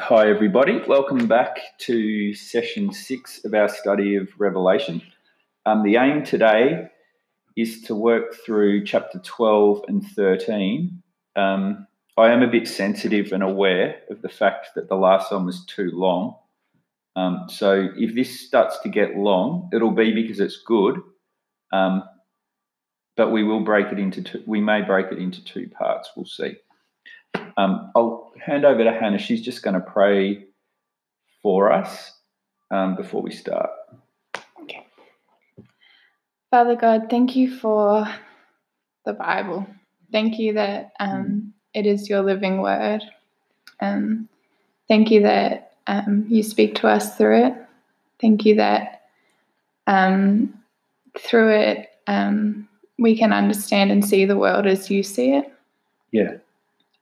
Hi, everybody. Welcome back to session six of our study of Revelation. Um, the aim today is to work through chapter 12 and 13. Um, I am a bit sensitive and aware of the fact that the last one was too long. Um, so if this starts to get long, it'll be because it's good. Um, but we will break it into two, we may break it into two parts. We'll see. Um, I'll hand over to Hannah. She's just going to pray for us um, before we start. Okay. Father God, thank you for the Bible. Thank you that um, it is your living word. Um, thank you that um, you speak to us through it. Thank you that um, through it um, we can understand and see the world as you see it. Yeah.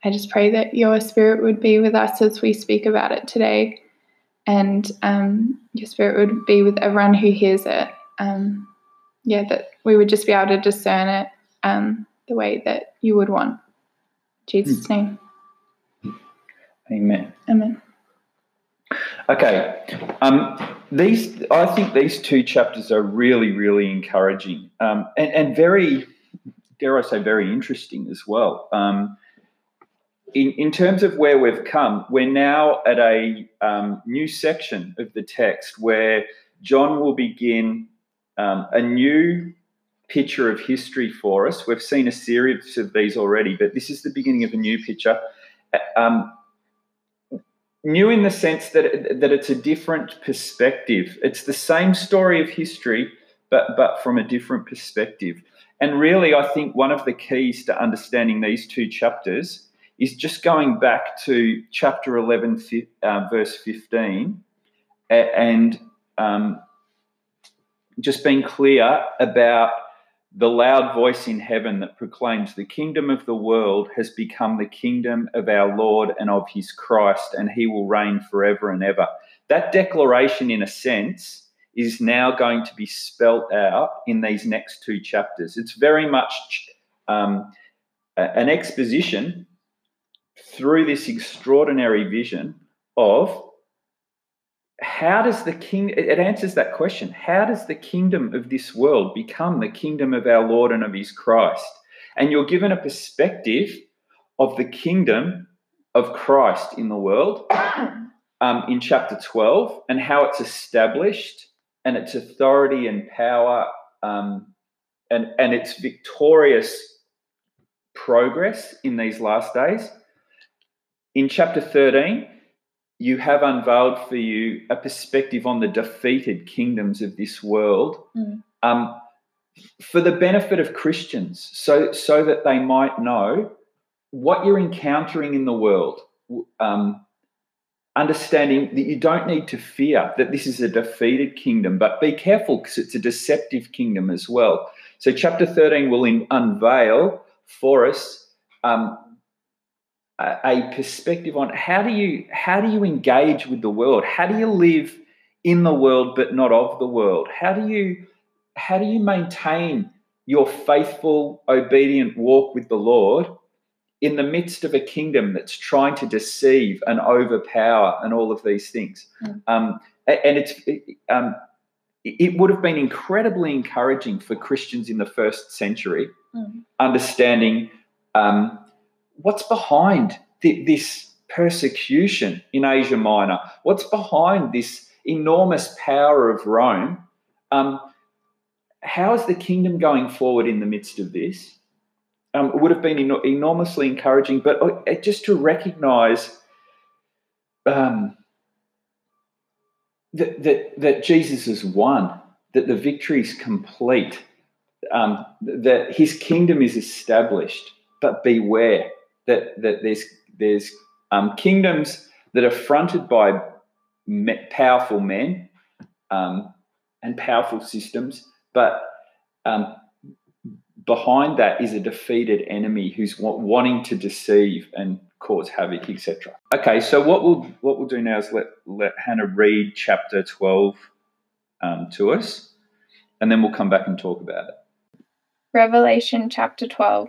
I just pray that your spirit would be with us as we speak about it today, and um, your spirit would be with everyone who hears it. Um, yeah, that we would just be able to discern it um, the way that you would want. In Jesus' name. Amen. Amen. Okay. Um, these, I think these two chapters are really, really encouraging um, and, and very, dare I say, very interesting as well. In, in terms of where we've come, we're now at a um, new section of the text where John will begin um, a new picture of history for us. We've seen a series of these already, but this is the beginning of a new picture. Um, new in the sense that that it's a different perspective. It's the same story of history, but but from a different perspective. And really, I think one of the keys to understanding these two chapters is just going back to chapter 11, uh, verse 15, and um, just being clear about the loud voice in heaven that proclaims the kingdom of the world has become the kingdom of our Lord and of his Christ, and he will reign forever and ever. That declaration, in a sense, is now going to be spelt out in these next two chapters. It's very much um, an exposition through this extraordinary vision of how does the king it answers that question how does the kingdom of this world become the kingdom of our lord and of his christ? And you're given a perspective of the kingdom of christ in the world um, in chapter 12 and how it's established and its authority and power um, and, and its victorious progress in these last days in chapter 13, you have unveiled for you a perspective on the defeated kingdoms of this world mm. um, for the benefit of Christians, so, so that they might know what you're encountering in the world. Um, understanding that you don't need to fear that this is a defeated kingdom, but be careful because it's a deceptive kingdom as well. So, chapter 13 will in, unveil for us um, a perspective on how do you how do you engage with the world? How do you live in the world but not of the world? How do you how do you maintain your faithful, obedient walk with the Lord in the midst of a kingdom that's trying to deceive and overpower and all of these things? Mm. Um, and it's um, it would have been incredibly encouraging for Christians in the first century, mm. understanding um, what's behind th- this persecution in Asia Minor? What's behind this enormous power of Rome? Um, how is the kingdom going forward in the midst of this? Um, it would have been en- enormously encouraging, but uh, just to recognize um, that, that, that Jesus has won, that the victory is complete, um, that his kingdom is established, but beware that that there's there's um, kingdoms that are fronted by me, powerful men um, and powerful systems, but um, behind that is a defeated enemy who's wanting to deceive and cause havoc, etc. Okay, so what we'll what we'll do now is let let Hannah read chapter twelve um, to us, and then we'll come back and talk about it. Revelation chapter twelve: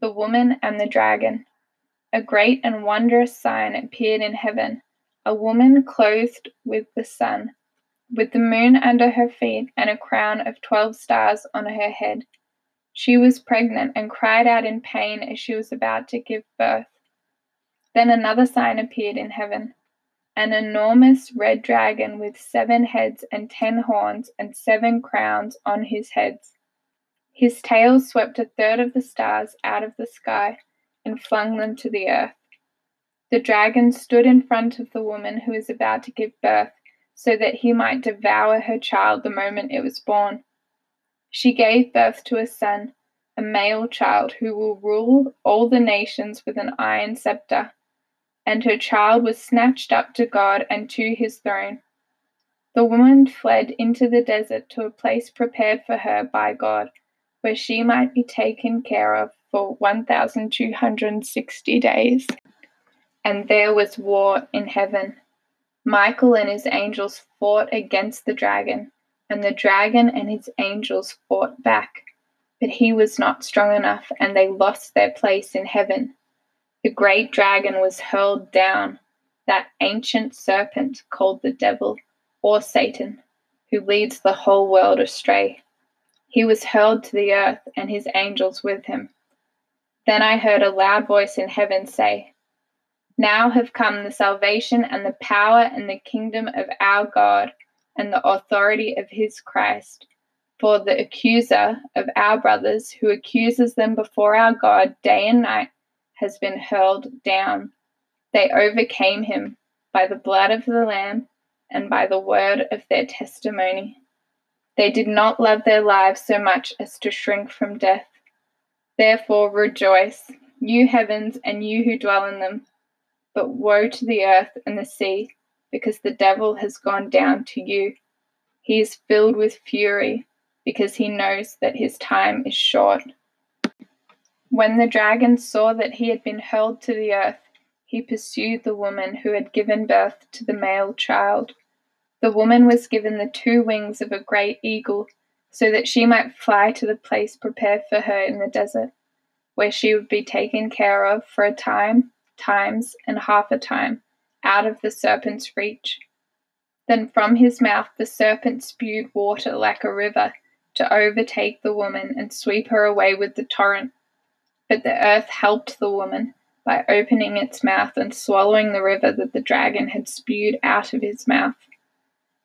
The woman and the dragon. A great and wondrous sign appeared in heaven a woman clothed with the sun, with the moon under her feet, and a crown of twelve stars on her head. She was pregnant and cried out in pain as she was about to give birth. Then another sign appeared in heaven an enormous red dragon with seven heads and ten horns and seven crowns on his heads. His tail swept a third of the stars out of the sky and flung them to the earth. The dragon stood in front of the woman who was about to give birth so that he might devour her child the moment it was born. She gave birth to a son, a male child who will rule all the nations with an iron scepter and her child was snatched up to God and to his throne. The woman fled into the desert to a place prepared for her by God, where she might be taken care of for 1,260 days. And there was war in heaven. Michael and his angels fought against the dragon, and the dragon and his angels fought back. But he was not strong enough, and they lost their place in heaven. The great dragon was hurled down, that ancient serpent called the devil or Satan, who leads the whole world astray. He was hurled to the earth and his angels with him. Then I heard a loud voice in heaven say, Now have come the salvation and the power and the kingdom of our God and the authority of his Christ. For the accuser of our brothers, who accuses them before our God day and night, has been hurled down. They overcame him by the blood of the Lamb and by the word of their testimony. They did not love their lives so much as to shrink from death. Therefore rejoice, you heavens and you who dwell in them. But woe to the earth and the sea, because the devil has gone down to you. He is filled with fury, because he knows that his time is short. When the dragon saw that he had been hurled to the earth, he pursued the woman who had given birth to the male child. The woman was given the two wings of a great eagle, so that she might fly to the place prepared for her in the desert, where she would be taken care of for a time, times, and half a time, out of the serpent's reach. Then from his mouth the serpent spewed water like a river to overtake the woman and sweep her away with the torrent. But the earth helped the woman by opening its mouth and swallowing the river that the dragon had spewed out of his mouth.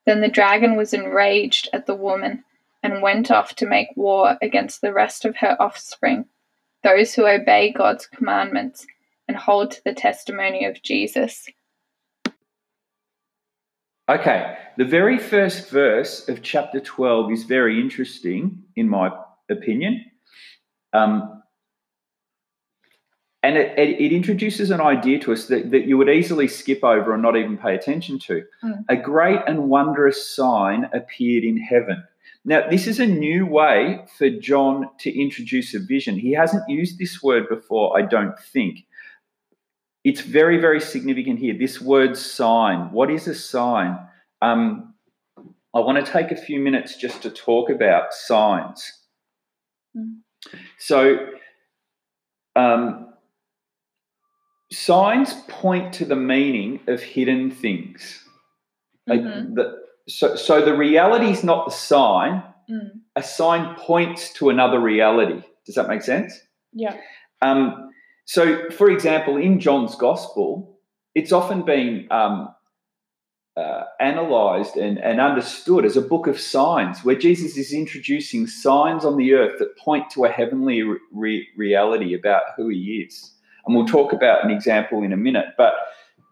Then the dragon was enraged at the woman and went off to make war against the rest of her offspring, those who obey God's commandments and hold to the testimony of Jesus. Okay, the very first verse of chapter 12 is very interesting, in my opinion. Um, and it, it, it, introduces an idea to us that, that you would easily skip over and not even pay attention to. Mm. A great and wondrous sign appeared in heaven. Now, this is a new way for John to introduce a vision. He hasn't used this word before, I don't think. It's very, very significant here. This word sign. What is a sign? Um, I want to take a few minutes just to talk about signs. Mm. So, um, signs point to the meaning of hidden things. Mm-hmm. the, so, so the reality is not the sign. Mm. A sign points to another reality. Does that make sense? Yeah. Um, so, for example, in John's Gospel, it's often been um, uh, analyzed and, and understood as a book of signs, where Jesus is introducing signs on the earth that point to a heavenly re- reality about who he is. And we'll talk about an example in a minute. But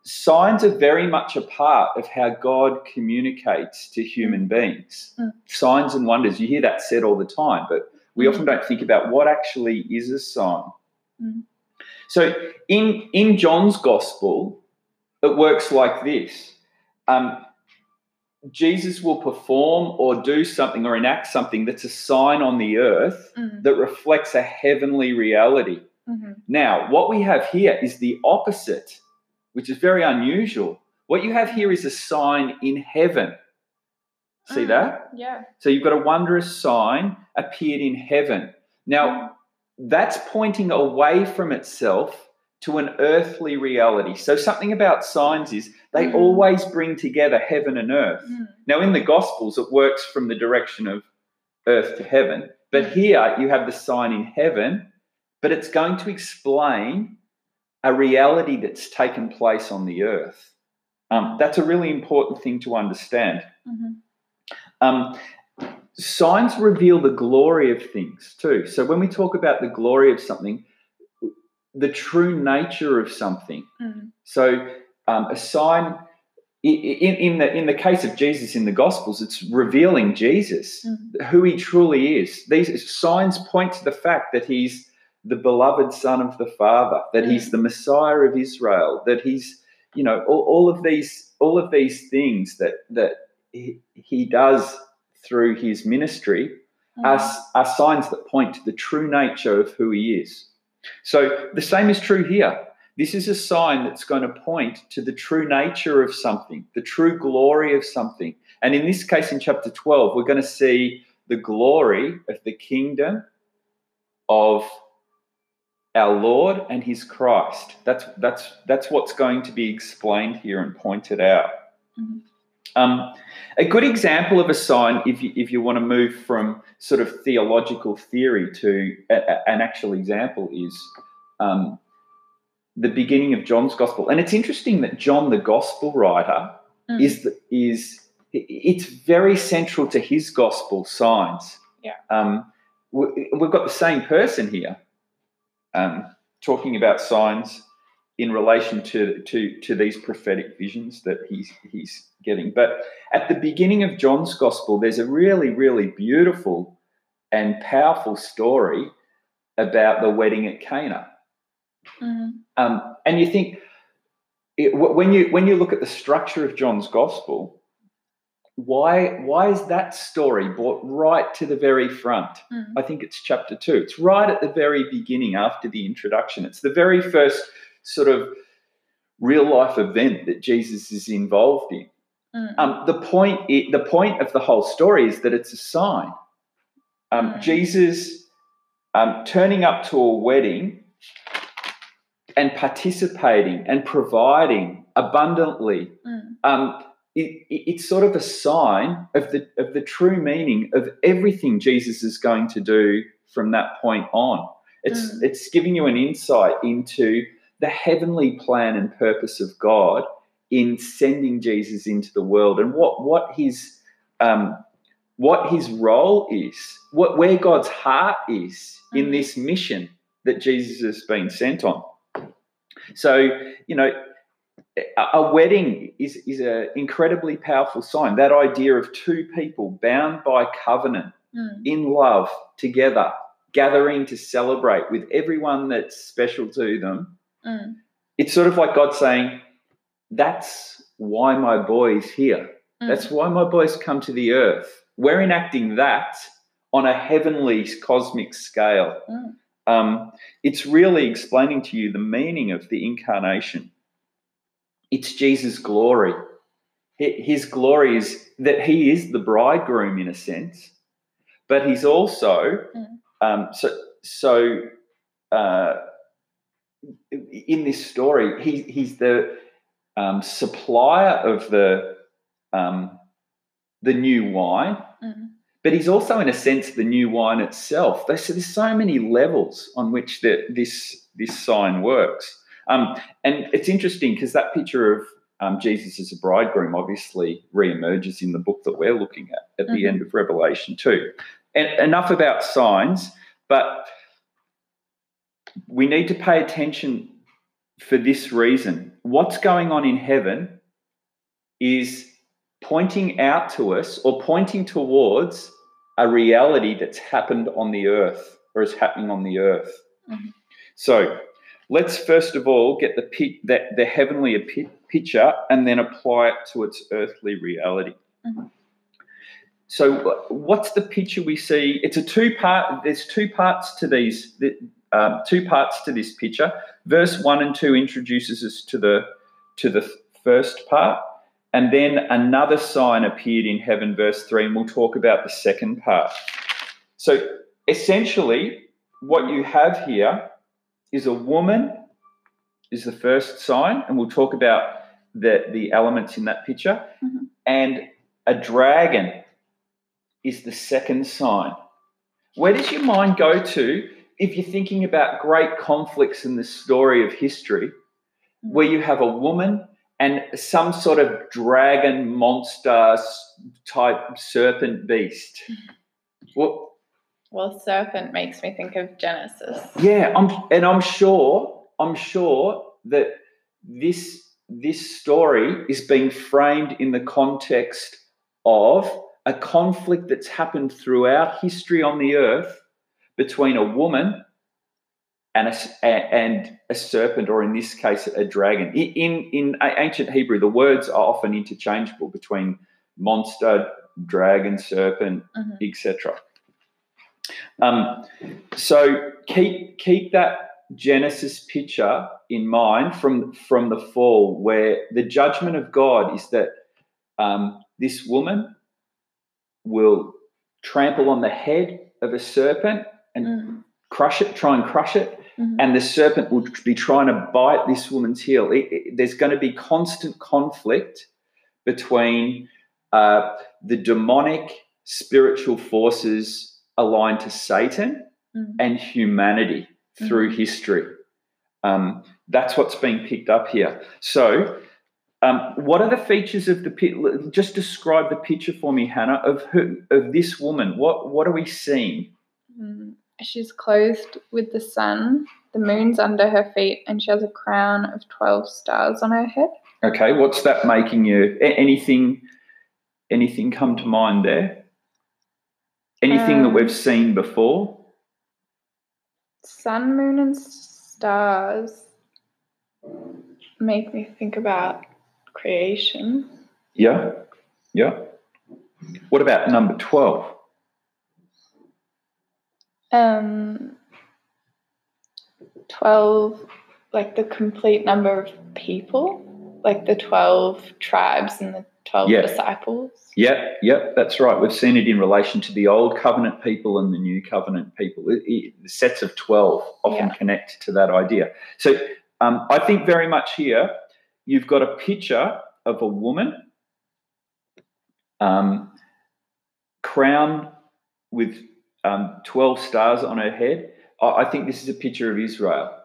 signs are very much a part of how God communicates to human beings. Mm. Signs and wonders, you hear that said all the time, but we mm. often don't think about what actually is a sign. Mm. So in, in John's gospel, it works like this. Um, Jesus will perform or do something or enact something that's a sign on the earth mm. that reflects a heavenly reality. Mm-hmm. Now, what we have here is the opposite, which is very unusual. What you have here is a sign in heaven. See mm, that? Yeah. So you've got a wondrous sign appeared in heaven. Now, mm. that's pointing away from itself to an earthly reality. So something about signs is They Mm. always bring together heaven and earth. Mm. Now, in the Gospels, it works from the direction of earth to heaven. But here you have the sign in heaven, but it's going to explain a reality that's taken place on the earth. Um, that's a really important thing to understand. Mhm. Um, signs reveal the glory of things too. So when we talk about the glory of something, the true nature of something. Mm. So um, a sign in, in the in the case of Jesus in the Gospels, it's revealing Jesus, Mm. who he truly is. These signs point to the fact that he's the beloved Son of the Father, that he's the Messiah of Israel, that he's you know all, all of these all of these things that that he, he does through his ministry are, Mm. are signs that point to the true nature of who he is. So the same is true here. This is a sign that's going to point to the true nature of something, the true glory of something. And in this case, in chapter 12, we're going to see the glory of the kingdom of our Lord and his Christ. That's, that's, that's what's going to be explained here and pointed out. Mhm. Um, a good example of a sign, if you, if you want to move from sort of theological theory to a, a- an actual example, is um, the beginning of John's gospel. And it's interesting that John, the gospel writer, Mm. is the, is it's very central to his gospel signs. Yeah. Um, we've got the same person here, um, talking about signs in relation to, to to these prophetic visions that he's he's getting. But at the beginning of John's gospel, there's a really really beautiful and powerful story about the wedding at Cana. Mm. Um, and you think it, when you when you look at the structure of John's gospel, why why is that story brought right to the very front? Mm. I think it's chapter two. It's right at the very beginning after the introduction. It's the very first sort of real life event that Jesus is involved in. Mm. Um, the point i the point of the whole story is that it's a sign. Um, Mm. Jesus um, turning up to a wedding and participating and providing abundantly. Mm. Um, it, it- it's sort of a sign of the of the true meaning of everything Jesus is going to do from that point on. It's Mm. it's giving you an insight into the heavenly plan and purpose of God in sending Jesus into the world and what what his um, what his role is, what where God's heart is in Mm. this mission that Jesus has been sent on. So you know, a, wedding is is an incredibly powerful sign. That idea of two people bound by covenant Mm. in love together, gathering to celebrate with everyone that's special to them. Mm. It's sort of like God saying, That's why my boy's here. Mm. That's why my boys come to the earth. We're enacting that on a heavenly cosmic scale. Mm. Um, it's really explaining to you the meaning of the incarnation. It's Jesus' glory. His glory is that he is the bridegroom in a sense, but he's also Mm. um, so so. Uh, in this story, he, he's the um, supplier of the um, the new wine, Mm. but he's also, in a sense, the new wine itself. There's, there's so many levels on which the, this this sign works, um, and it's interesting because that picture of um, Jesus as a bridegroom obviously reemerges in the book that we're looking at at the Mhm. end of Revelation too. And enough about signs, but we need to pay attention for this reason. What's going on in heaven is pointing out to us or pointing towards a reality that's happened on the earth or is happening on the earth. Mhm. So let's first of all get the, pi- the, the heavenly pi- picture and then apply it to its earthly reality. Mhm. So, what's the picture we see? It's a two part. There's two parts to these. th- Um, two parts to this picture. Verse one and two introduces us to the to the first part, and then another sign appeared in heaven. Verse three, and we'll talk about the second part. So, essentially, what you have here is a woman is the first sign, and we'll talk about the the elements in that picture, Mhm. and a dragon is the second sign. Where does your mind go to if you're thinking about great conflicts in the story of history, where you have a woman and some sort of dragon monster type serpent beast? Well, Well, serpent makes me think of Genesis. yeah, I'm, and I'm sure, I'm sure that this this story is being framed in the context of a conflict that's happened throughout history on the earth between a woman and a, and a serpent, or in this case, a dragon. In in ancient Hebrew, the words are often interchangeable between monster, dragon, serpent, Mhm. etc. Um, so keep keep that Genesis picture in mind from from the fall, where the judgment of God is that um, this woman will trample on the head of a serpent and Mm. crush it, try and crush it, Mhm. and the serpent will be trying to bite this woman's heel. It- it- there's going to be constant conflict between uh, the demonic spiritual forces aligned to Satan Mhm. and humanity through history. Um, that's what's being picked up here. So, um, what are the features of the pit? Just describe the picture for me, Hannah, of who, of this woman. What what are we seeing? Mm. She's clothed with the sun, the moon's under her feet, and she has a crown of 12 stars on her head. Okay, what's that making you? Anything? Anything come to mind there? Anything that Um, we've seen before? Sun, moon, and stars make me think about creation. Yeah, yeah. What about number twelve? Um, 12, like the complete number of people, like the 12 tribes and the 12 Yeah. disciples. Yep, yep, that's right. We've seen it in relation to the old covenant people and the new covenant people. It, it- the sets of 12 often Yeah. connect to that idea. So um, I think very much here you've got a picture of a woman um, crowned with um, 12 stars on her head. I, I think this is a picture of Israel.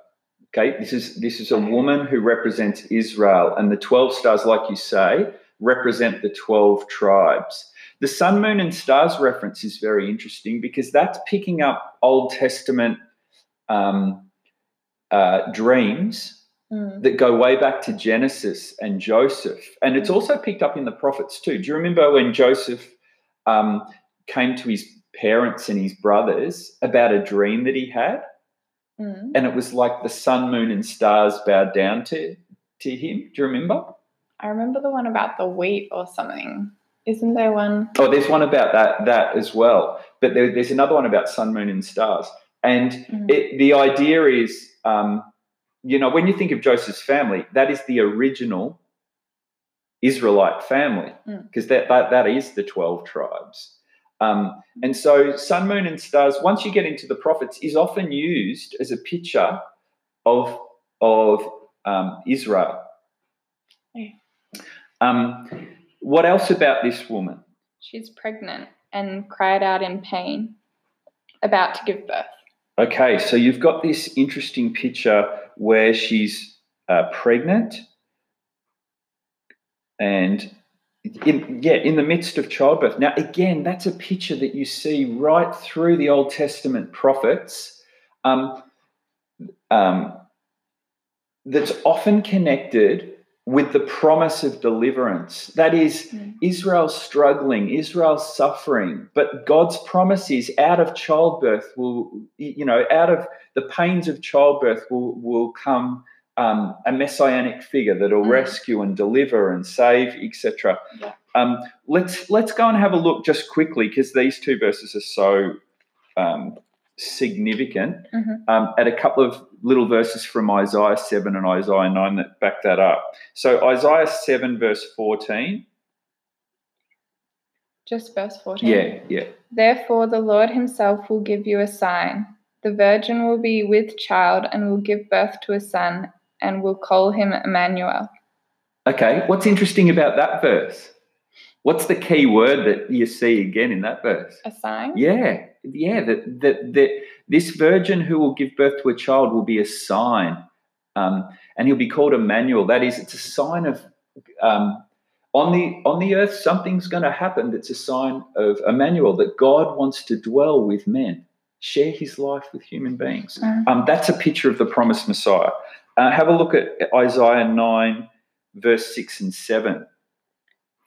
Okay, this is this is a woman who represents Israel, and the 12 stars, like you say, represent the 12 tribes. The sun, moon, and stars reference is very interesting because that's picking up Old Testament um, uh, dreams Mm. that go way back to Genesis and Joseph. And it's also picked up in the prophets too. Do you remember when Joseph um, came to his parents and his brothers about a dream that he had? Mm. And it was like the sun, moon, and stars bowed down to, to him. Do you remember? I remember the one about the wheat or something. Isn't there one? Oh, there's one about that that as well. But there, there's another one about sun, moon, and stars. And Mm. it, the idea is, um, you know, when you think of Joseph's family, that is the original Israelite family Mm. because that, that that is the twelve tribes. Um, and so, sun, moon, and stars. Once you get into the prophets, is often used as a picture of of um, Israel. Yeah. Um, what else about this woman? She's pregnant and cried out in pain, about to give birth. Okay, so you've got this interesting picture where she's uh, pregnant and in, yeah, in the midst of childbirth. Now, again, that's a picture that you see right through the Old Testament prophets. Um, um, that's often connected with the promise of deliverance. That is, Mm. Israel's struggling, Israel's suffering, but God's promise is out of childbirth will, you know, out of the pains of childbirth will, will come um, a messianic figure that'll Mm. rescue and deliver and save, etc. Yeah. Um, let's let's go and have a look just quickly because these two verses are so um, significant Mhm. um, at a couple of little verses from Isaiah 7 and Isaiah 9 that back that up. So, Isaiah 7, verse 14. Just verse 14. Yeah, yeah. Therefore, the Lord himself will give you a sign. The virgin will be with child and will give birth to a son and will call him Emmanuel. Okay, what's interesting about that verse? What's the key word that you see again in that verse? A sign? Yeah, yeah. That that that this virgin who will give birth to a child will be a sign, um, and he'll be called Emmanuel. That is, it's a sign of um, on the on the earth something's going to happen. That's a sign of Emmanuel that God wants to dwell with men, share His life with human beings. Mm. Um, that's a picture of the promised Messiah. Uh, have a look at Isaiah nine, verse six and seven.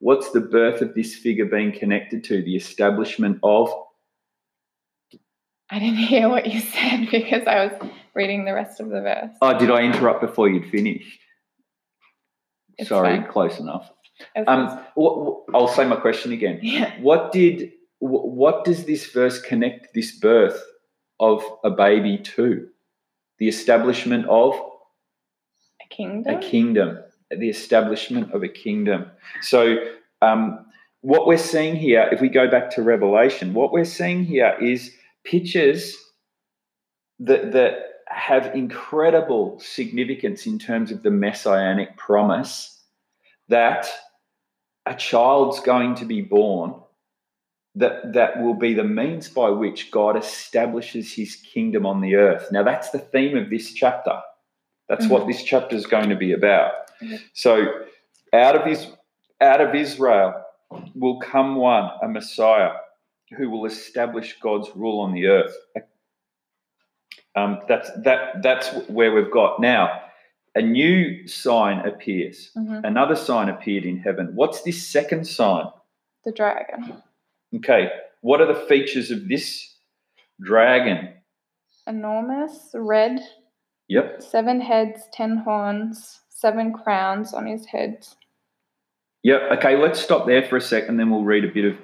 What's the birth of this figure being connected to? The establishment of I didn't hear what you said because I was reading the rest of the verse. Oh, did I interrupt before you'd finished? It's Sorry, fine. close enough. Um, I'll say my question again. yeah. What did what does this verse connect this birth of a baby to? The establishment of A kingdom? a kingdom, the establishment of a kingdom. So, um, what we're seeing here, if we go back to Revelation, what we're seeing here is pictures that that have incredible significance in terms of the messianic promise that a child's going to be born that that will be the means by which God establishes his kingdom on the earth. Now that's the theme of this chapter. That's what this chapter is going to be about. So out of his out of Israel will come one, a Messiah, who will establish God's rule on the earth. Um, that's that that's where we've got now. A new sign appears. Mhm. Another sign appeared in heaven. What's this second sign? The dragon. Okay, what are the features of this dragon? Enormous, red, Yep, seven heads, ten horns, seven crowns on his head. yep. Okay, let's stop there for a second, then we'll read a bit of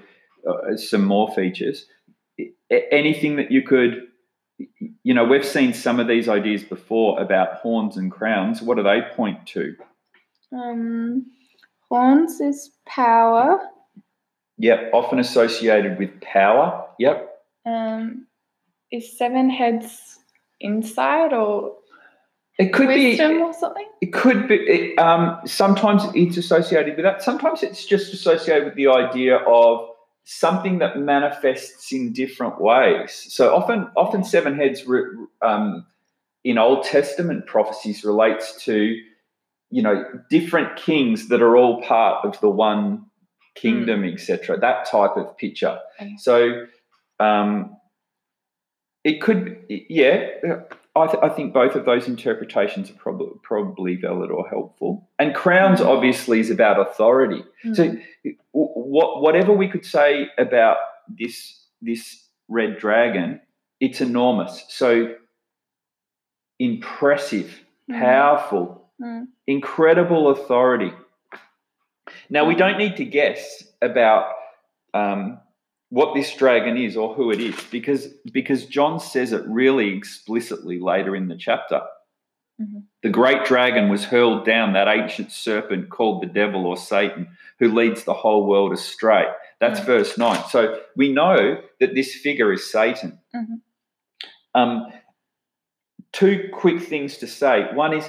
uh, some more features. Anything that you could, you know, we've seen some of these ideas before about horns and crowns. What do they point to? Um, horns is power. Yep, often associated with power. Yep, Um, is seven heads inside or it could wisdom be. or something? It could be. It, um, sometimes it's associated with that. Sometimes it's just associated with the idea of something that manifests in different ways. So often, often seven heads re, um, in Old Testament prophecies relates to, you know, different kings that are all part of the one kingdom, etc. That type of picture. Okay. So um, it could, yeah. I, th- I think both of those interpretations are probably probably valid or helpful. And crowns Mm. obviously is about authority. So Mm. w- whatever we could say about this this red dragon, it's enormous. So impressive, Mm. powerful, Mm. incredible authority. Now we don't need to guess about um, what this dragon is or who it is because because John says it really explicitly later in the chapter. Mhm. The great dragon was hurled down, that ancient serpent called the devil or Satan, who leads the whole world astray. That's Mhm. verse 9. So we know that this figure is Satan. Mhm. Um, two quick things to say. One is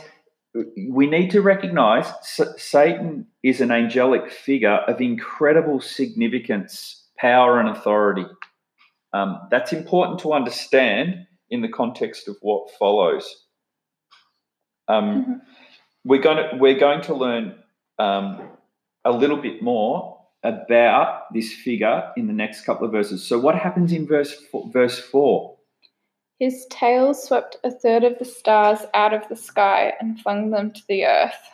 we need to recognize S- Satan is an angelic figure of incredible significance, power, and authority. Um, that's important to understand in the context of what follows. Um, Mhm. we're going to we're going to learn um, a little bit more about this figure in the next couple of verses. So, what happens in verse four, verse four? His tail swept a third of the stars out of the sky and flung them to the earth.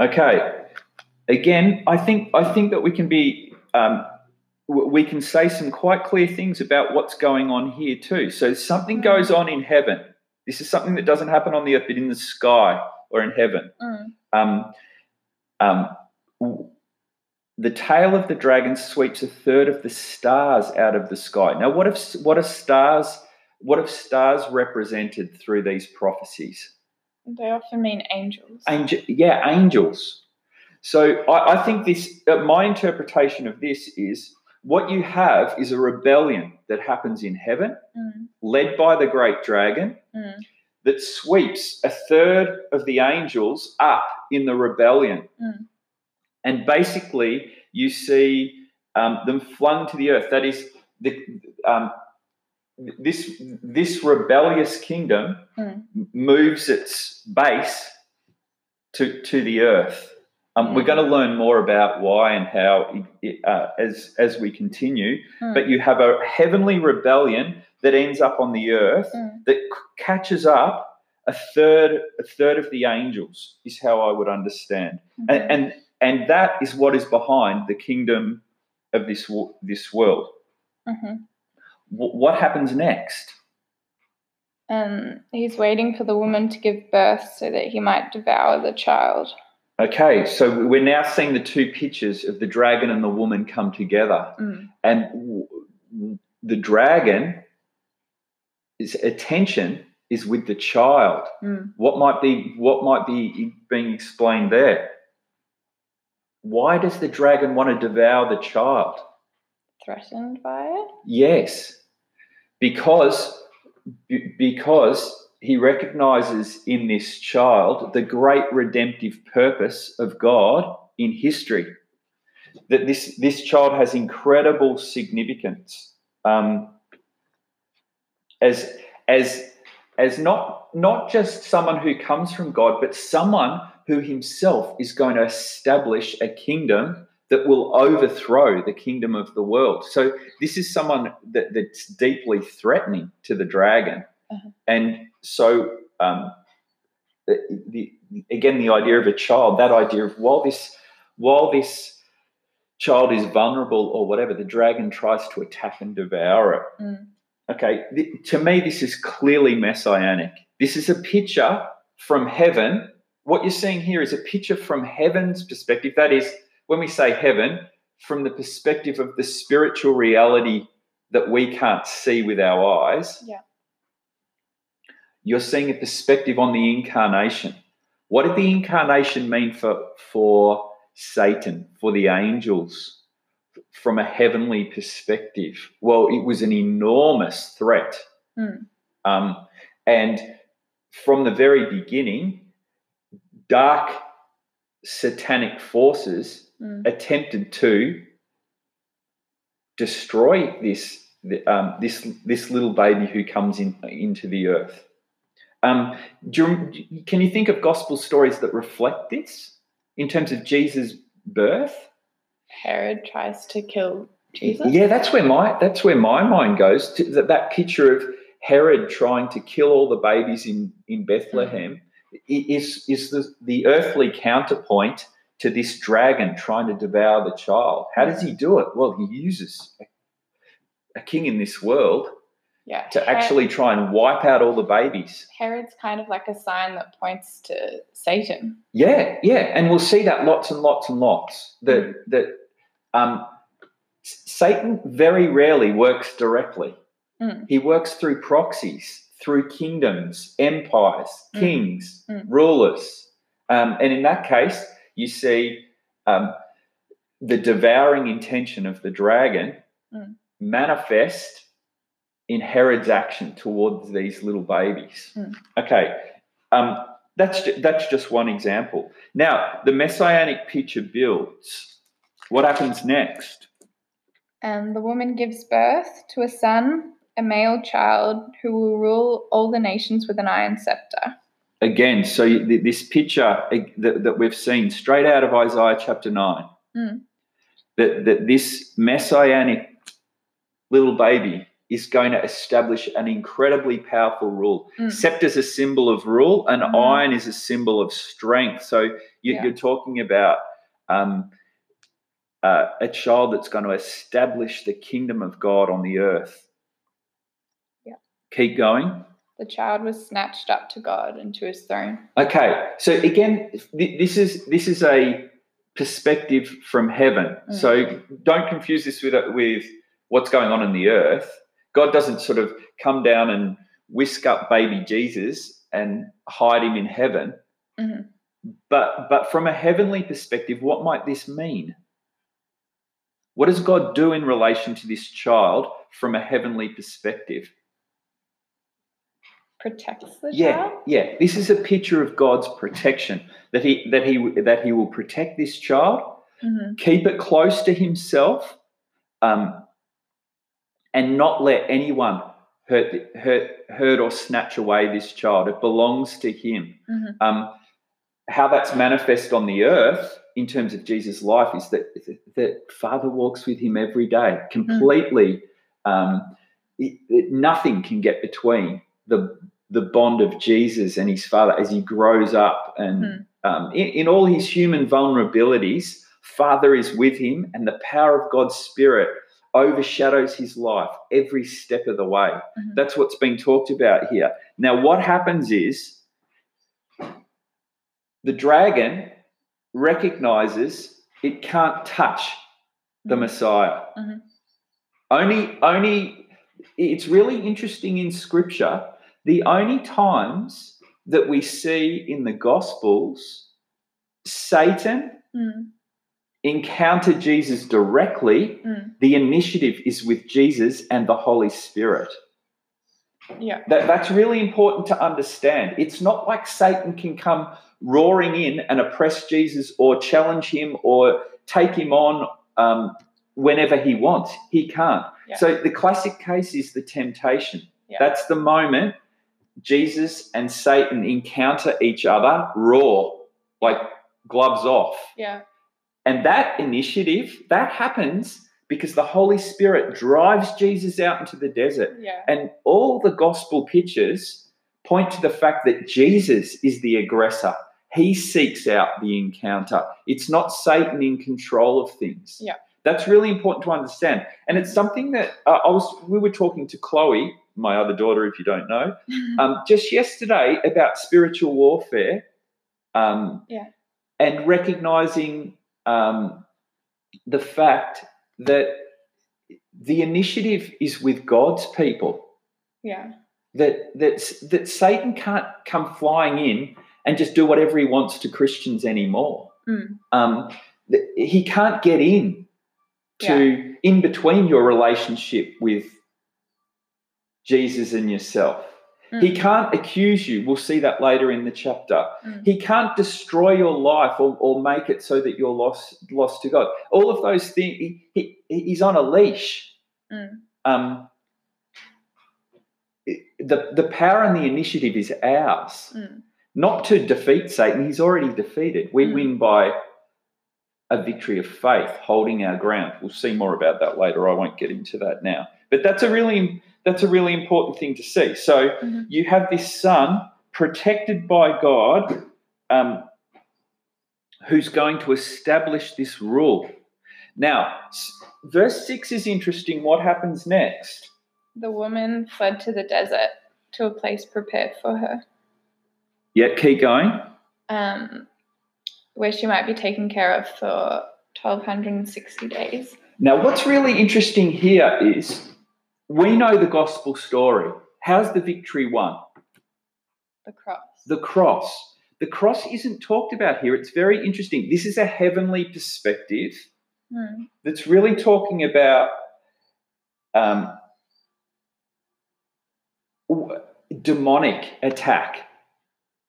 Okay. Again, I think I think that we can be um, we can say some quite clear things about what's going on here too. So something goes on in heaven. This is something that doesn't happen on the earth, but in the sky or in heaven. Mm. Um, um, the tail of the dragon sweeps a third of the stars out of the sky. Now, what if what are stars? What have stars represented through these prophecies? They often mean angels. Angel, yeah, angels. So I, I think this. Uh, my interpretation of this is what you have is a rebellion that happens in heaven, Mm, led by the great dragon, mm, that sweeps a third of the angels up in the rebellion. Mm. And basically, you see um, them flung to the earth. That is, the, um, this, this rebellious kingdom Mm. moves its base to, to the earth. Um, We're Mm. going to learn more about why and how uh, as, as we continue. mm, But you have a heavenly rebellion that ends up on the earth mm, that c- catches up a third a third of the angels is how I would understand mhm. and and, and that is what is behind the kingdom of this this world Mhm. Wh- what happens next And he's waiting for the woman to give birth so that he might devour the child. Okay so we're now seeing the two pictures of the dragon and the woman come together. Mm, and w- the dragon attention is with the child. Mm. what might be what might be being explained there? Why does the dragon want to devour the child? Threatened by it? yes. Because be- because he recognizes in this child the great redemptive purpose of god in history that this this child has incredible significance um, as as as not not just someone who comes from God, but someone who himself is going to establish a kingdom that will overthrow the kingdom of the world. So this is someone that, that's deeply threatening to the dragon, Uh-huh. and so um, the, the, again the idea of a child, that idea of while this while this child is vulnerable or whatever, the dragon tries to attack and devour it. Mm. Okay, to me, this is clearly messianic. This is a picture from heaven. What you're seeing here is a picture from heaven's perspective. That is, when we say heaven, from the perspective of the spiritual reality that we can't see with our eyes. Yeah. You're seeing a perspective on the incarnation. What did the incarnation mean for, for Satan, for the angels? from a heavenly perspective? Well, it was an enormous threat. Mm. Um, and from the very beginning, dark satanic forces Mm. attempted to destroy this um, this this little baby who comes in into the earth. Um, you, can you think of gospel stories that reflect this in terms of Jesus' birth? Herod tries to kill Jesus. Yeah, that's where my that's where my mind goes to that, that picture of Herod trying to kill all the babies in in Bethlehem i- is is the the earthly counterpoint to this dragon trying to devour the child. How does he do it? Well, he uses a, a king in this world Yeah. to Her- actually try and wipe out all the babies. Herod's kind of like a sign that points to Satan. Yeah, yeah, and we'll see that lots and lots and lots. That that um, Satan very rarely works directly. Mm. He works through proxies, through kingdoms, empires, Mm. kings, Mm. rulers, um, and in that case, you see um, the devouring intention of the dragon Mm. manifest in Herod's action towards these little babies. Mm. Okay, um, that's ju- that's just one example. Now the messianic picture builds. What happens next? And the woman gives birth to a son, a male child, who will rule all the nations with an iron scepter. Again, so this picture that, that we've seen straight out of Isaiah chapter nine, Mm. that that this messianic little baby is going to establish an incredibly powerful rule. Mm. is a symbol of rule, and Mhm. iron is a symbol of strength. So you, Yeah. you're talking about um, uh, a child that's going to establish the kingdom of God on the earth. Yeah. Keep going. The child was snatched up to God and to his throne. Okay, so again, th- this is this is a perspective from heaven. Mm. So don't confuse this with with what's going on in the earth. God doesn't sort of come down and whisk up baby Jesus and hide him in heaven. Mhm. But but from a heavenly perspective, what might this mean? What does God do in relation to this child from a heavenly perspective? Protects the Yeah, child. yeah. yeah. This is a picture of God's protection that he that he that he will protect this child, Mhm. keep it close to himself, um, and not let anyone hurt hurt hurt or snatch away this child. It belongs to him. Mhm. Um, how that's manifest on the earth in terms of Jesus' life is that that Father walks with him every day, completely. Um, it- it- nothing can get between the the bond of Jesus and his Father as he grows up, and um, in, in all his human vulnerabilities, Father is with him, and the power of God's Spirit overshadows his life every step of the way. Mhm. That's what's being talked about here. Now, what happens is the dragon recognizes it can't touch the Mhm. Messiah. Mhm. Only, only, it's really interesting in Scripture. The only times that we see in the Gospels Satan Mm. Encounter Jesus directly, Mm. the initiative is with Jesus and the Holy Spirit. Yeah. That, that's really important to understand. It's not like Satan can come roaring in and oppress Jesus or challenge him or take him on um, whenever he wants. He can't. Yeah. So the classic case is the temptation. Yeah. That's the moment Jesus and Satan encounter each other raw, like gloves off. Yeah. And that initiative, that happens because the Holy Spirit drives Jesus out into the desert. Yeah. And all the gospel pictures point to the fact that Jesus is the aggressor. He seeks out the encounter. It's not Satan in control of things. Yeah. That's really important to understand. And it's something that uh, I was we were talking to Chloe, my other daughter if you don't know, um, just yesterday about spiritual warfare. Um, Yeah. And recognizing um, the fact that the initiative is with God's people. yeah. That that that Satan can't come flying in and just do whatever he wants to Christians anymore. Mm. Um, he can't get in to in between your relationship with Jesus and yourself. He Mm. can't accuse you. We'll see that later in the chapter. Mm. He can't destroy your life or, or make it so that you're lost lost to God. All of those things. He, he, he's on a leash. Mm. Um, the the power and the initiative is ours, Mm. not to defeat Satan. He's already defeated. We Mm. win by a victory of faith, holding our ground. We'll see more about that later. I won't get into that now. But that's a really that's a really important thing to see. So Mhm. you have this son protected by God, um, who's going to establish this rule. Now, verse six is interesting. What happens next? The woman fled to the desert to a place prepared for her, Yeah, keep going. um, where she might be taken care of for 1260 days. Now, what's really interesting here is we know the gospel story. How's the victory won? The cross. The cross. The cross isn't talked about here. It's very interesting. This is a heavenly perspective Mm. that's really talking about um, demonic attack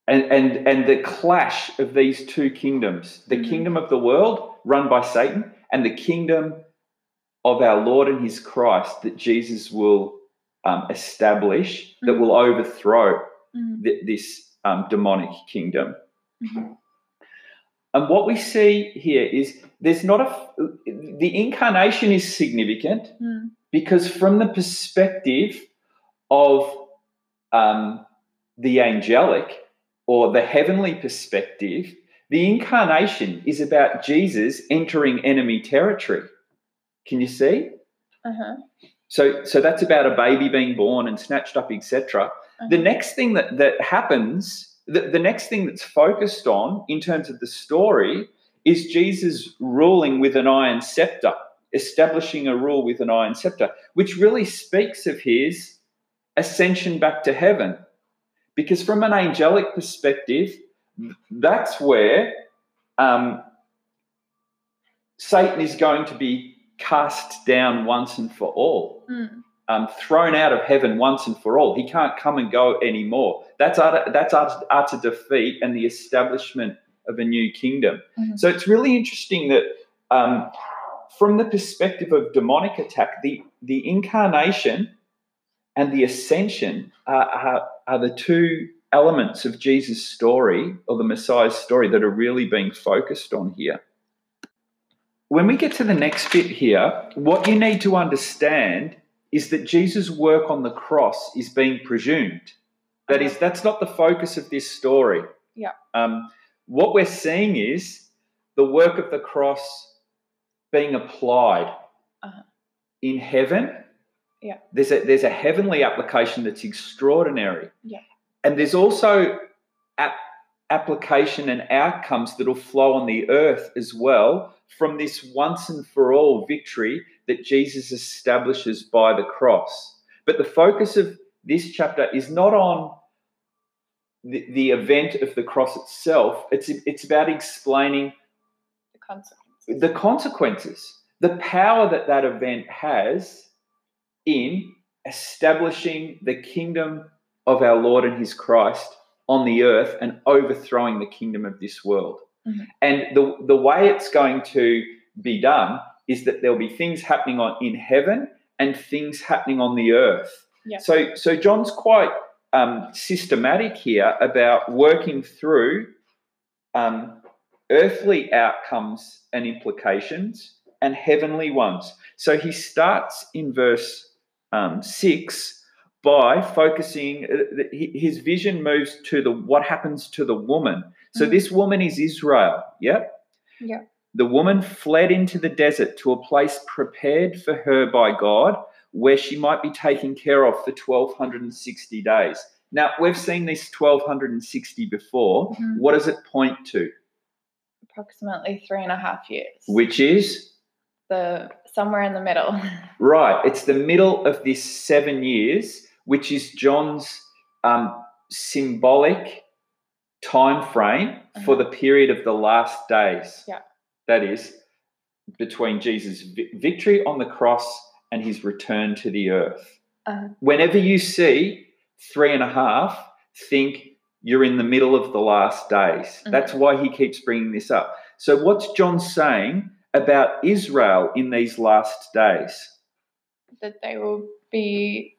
and, and, and the clash of these two kingdoms the Mhm. kingdom of the world run by Satan and the kingdom of our Lord and his Christ that Jesus will um, establish that Mhm. will overthrow Mhm. th- this um, demonic kingdom. Mhm. And what we see here is there's not a the incarnation is significant Mm. because from the perspective of um, the angelic or the heavenly perspective, the incarnation is about Jesus entering enemy territory. Can you see? Uh-huh. So, so that's about a baby being born and snatched up, etc. The Uh-huh. next thing that that happens, the, the next thing that's focused on in terms of the story, is Jesus ruling with an iron scepter, establishing a rule with an iron scepter, which really speaks of his ascension back to heaven. Because from an angelic perspective, that's where um, Satan is going to be cast down once and for all, Mm. um, thrown out of heaven once and for all. He can't come and go anymore. That's utter, that's utter, utter defeat and the establishment of a new kingdom. Mhm. So it's really interesting that um, from the perspective of demonic attack, the, the incarnation and the ascension are, are, are the two elements of Jesus' story or the Messiah's story that are really being focused on here. When we get to the next bit here, what you need to understand is that Jesus' work on the cross is being presumed. That is, that's not the focus of this story. Yeah. Um, what we're seeing is the work of the cross being applied Uh-huh. in heaven. Yeah. There's a there's a heavenly application that's extraordinary. Yeah. And there's also ap- application and outcomes that'll flow on the earth as well from this once and for all victory that Jesus establishes by the cross. But the focus of this chapter is not on the, the event of the cross itself. It's it's about explaining The consequences. the consequences, the power that that event has in establishing the kingdom of our Lord and His Christ on the earth and overthrowing the kingdom of this world. Mhm. And the, the way it's going to be done is that there'll be things happening on in heaven and things happening on the earth. Yeah. So, so John's quite um, systematic here about working through um, earthly outcomes and implications and heavenly ones. So he starts in verse um, six by focusing. uh, His vision moves to the what happens to the woman. So Mhm. this woman is Israel. Yep. Yeah. The woman fled into the desert to a place prepared for her by God, where she might be taken care of for 1260 days. Now, we've seen this 1260 before. Mhm. What does it point to? Approximately three and a half years. Which is? the somewhere in the middle. Right. It's the middle of this seven years, which is John's um, symbolic time frame for Mhm. the period of the last days. Yeah. That is between Jesus' vi- victory on the cross and his return to the earth. Uh, Whenever you see three and a half, think you're in the middle of the last days. Mhm. That's why he keeps bringing this up. So, what's John saying about Israel in these last days? that they will be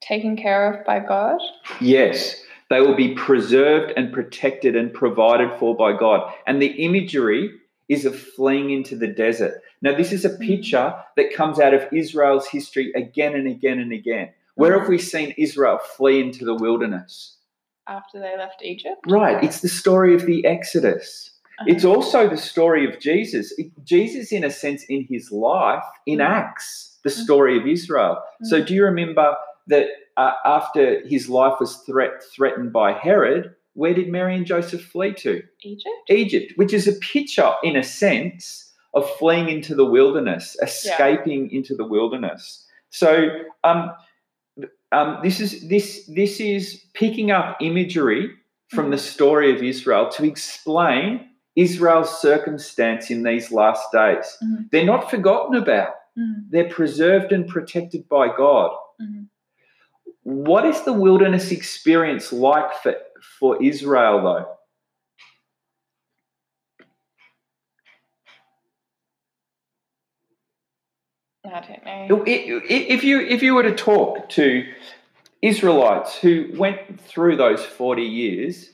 taken care of by God. Yes, they will be preserved and protected and provided for by God. And the imagery is of fleeing into the desert. Now, this is a mm-hmm. picture that comes out of Israel's history again and again and again. Where have we seen Israel flee into the wilderness? after they left Egypt. Right, it's the story of the Exodus. Uh-huh. It's also the story of Jesus. Jesus, in a sense, in his life, enacts mm-hmm. the mm-hmm. story of Israel. So, do you remember that uh, after his life was threat, threatened by Herod, where did Mary and Joseph flee to? Egypt. Egypt, which is a picture, in a sense, of fleeing into the wilderness, escaping into the wilderness. So, um, um, this is this this is picking up imagery from the story of Israel to explain Israel's circumstance in these last days. Mhm. They're not forgotten about. Mm, They're preserved and protected by God. What is the wilderness experience like for, for Israel, though? I don't know. If you if you were to talk to Israelites who went through those forty years,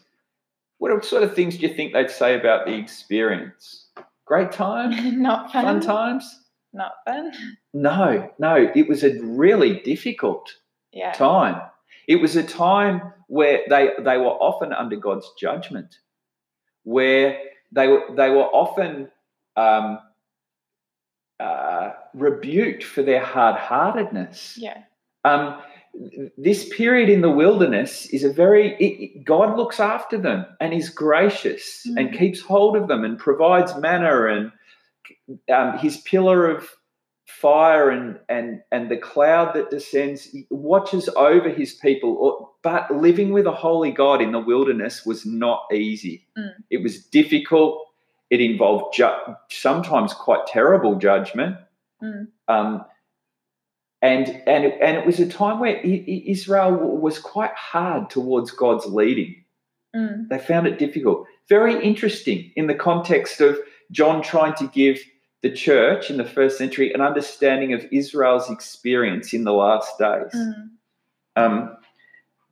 what sort of things do you think they'd say about the experience? Great time, Not fun. fun times? Not fun. No, no. It was a really difficult Yeah. time. It was a time where they they were often under God's judgment, where they were they were often um, uh, rebuked for their hard heartedness. Yeah. Um, this period in the wilderness is a very it, it- God looks after them and is gracious and Mm. keeps hold of them and provides manna and um, his pillar of fire and and and the cloud that descends watches over his people but living with a holy god in the wilderness was not easy Mm. it was difficult it involved ju- sometimes quite terrible judgment Mm. um, and and and it was a time where Israel was quite hard towards God's leading. Mm. They found it difficult. Very interesting in the context of John trying to give the church in the first century an understanding of Israel's experience in the last days. Mm. Um,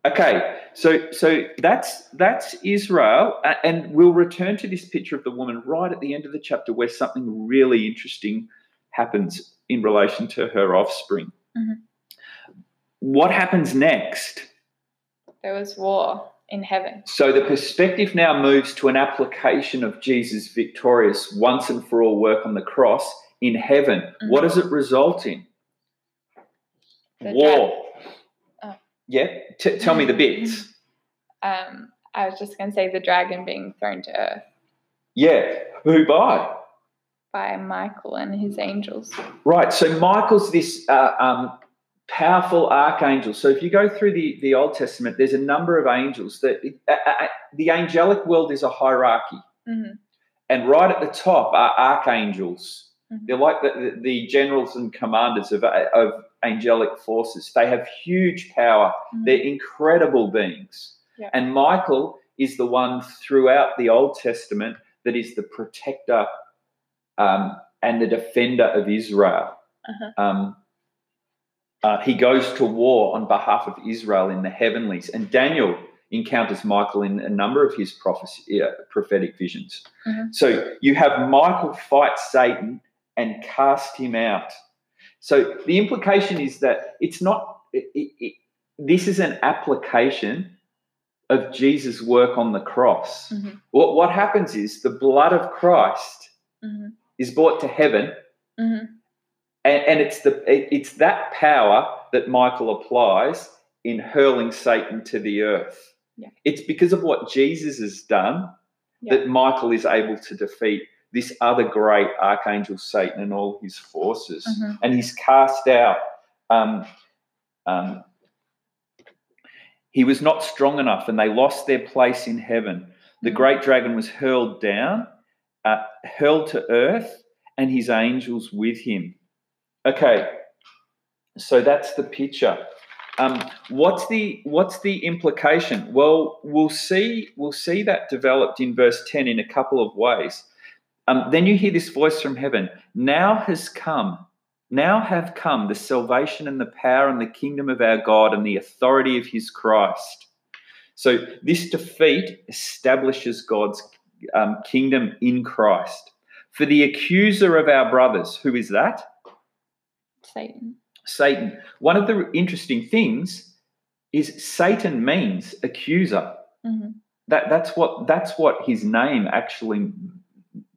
okay, so so that's that's Israel, and we'll return to this picture of the woman right at the end of the chapter, where something really interesting happens in relation to her offspring. Mhm. What happens next? There was war in heaven. So the perspective now moves to an application of Jesus' victorious once and for all work on the cross in heaven. Mhm. What does it result in? The War. Oh. Yeah, T- tell me the bits. Um, I was just going to say the dragon being thrown to earth Yeah, who by? by Michael and his angels. Right. So Michael's this uh, um, powerful archangels. So if you go through the, the Old Testament, there's a number of angels that uh, uh, the angelic world is a hierarchy, Mhm. and right at the top are archangels. Mhm. They're like the, the, the generals and commanders of, of angelic forces. They have huge power. Mhm. They're incredible beings. Yeah. And Michael is the one throughout the Old Testament that is the protector um, and the defender of Israel. Uh-huh. Um, uh, he goes to war on behalf of Israel in the heavenlies. And Daniel encounters Michael in a number of his prophecy, uh, prophetic visions. Mhm. So you have Michael fight Satan and cast him out. So the implication is that it's not, it, it, it, this is an application of Jesus' work on the cross. Mhm. What, what happens is the blood of Christ Mhm. is brought to heaven Mhm. And, and it's the it's that power that Michael applies in hurling Satan to the earth. Yeah. It's because of what Jesus has done Yeah. that Michael is able to defeat this other great archangel Satan and all his forces, Mhm. and he's cast out. Um, um, he was not strong enough, and they lost their place in heaven. The Mhm. great dragon was hurled down, uh, hurled to earth, and his angels with him. Okay, so that's the picture. Um, what's the what's the implication? Well, we'll see we'll see that developed in verse ten in a couple of ways. Um, then you hear this voice from heaven. Now has come, now have come the salvation and the power and the kingdom of our God and the authority of His Christ. So this defeat establishes God's um, kingdom in Christ. For the accuser of our brothers, who is that? Satan. Satan. One of the interesting things is Satan means accuser. Mhm. That, that's what that's what his name actually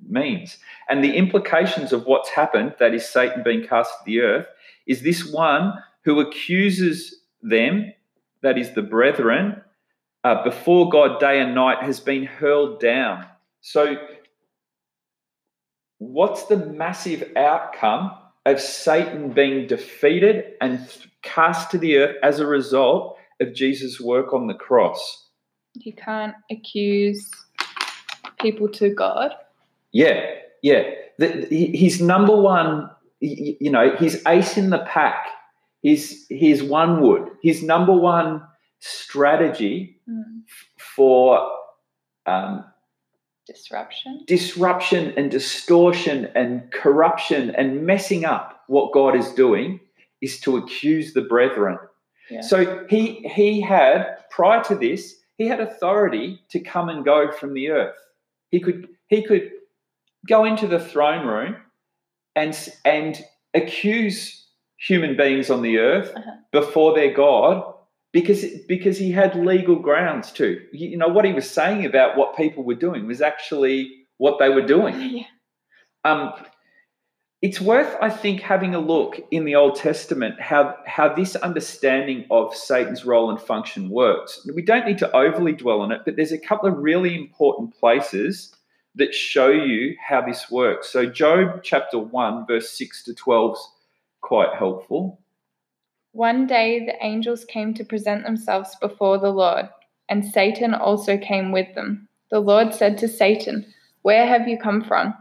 means. And the implications of what's happened, that is Satan being cast to the earth, is this one who accuses them, that is the brethren, uh, before God day and night has been hurled down. So, what's the massive outcome of Satan being defeated and cast to the earth as a result of Jesus' work on the cross? You can't accuse people to God. Yeah, yeah. The, his number one, you know, his ace in the pack, his his one wood, his number one strategy Mm. for um, Disruption. disruption and distortion and corruption and messing up what God is doing is to accuse the brethren. Yeah. So he he had prior to this he had authority to come and go from the earth. He could he could go into the throne room and and accuse human beings on the earth Uh-huh. before their God because because he had legal grounds to. You know what he was saying about what people were doing was actually what they were doing. yeah. Um, it's worth, I think, having a look in the Old Testament how, how this understanding of Satan's role and function works. We don't need to overly dwell on it, but there's a couple of really important places that show you how this works. So, Job chapter 1, verse 6 to 12 is quite helpful. One day the angels came to present themselves before the Lord, and Satan also came with them. The Lord said to Satan, Where have you come from?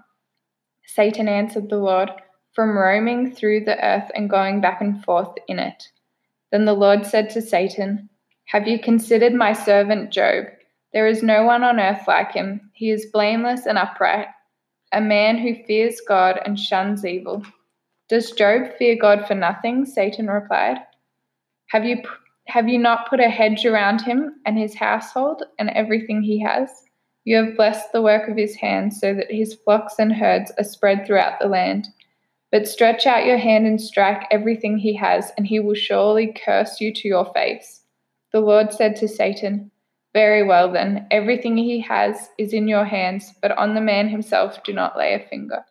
Satan answered the Lord, From roaming through the earth and going back and forth in it. Then the Lord said to Satan, Have you considered my servant Job? There is no one on earth like him. He is blameless and upright, a man who fears God and shuns evil. Does Job fear God for nothing? Satan replied. Have you, have you not put a hedge around him and his household and everything he has? You have blessed the work of his hands, so that his flocks and herds are spread throughout the land. But stretch out your hand and strike everything he has, and he will surely curse you to your face. The Lord said to Satan, Very well then, everything he has is in your hands, but on the man himself do not lay a finger.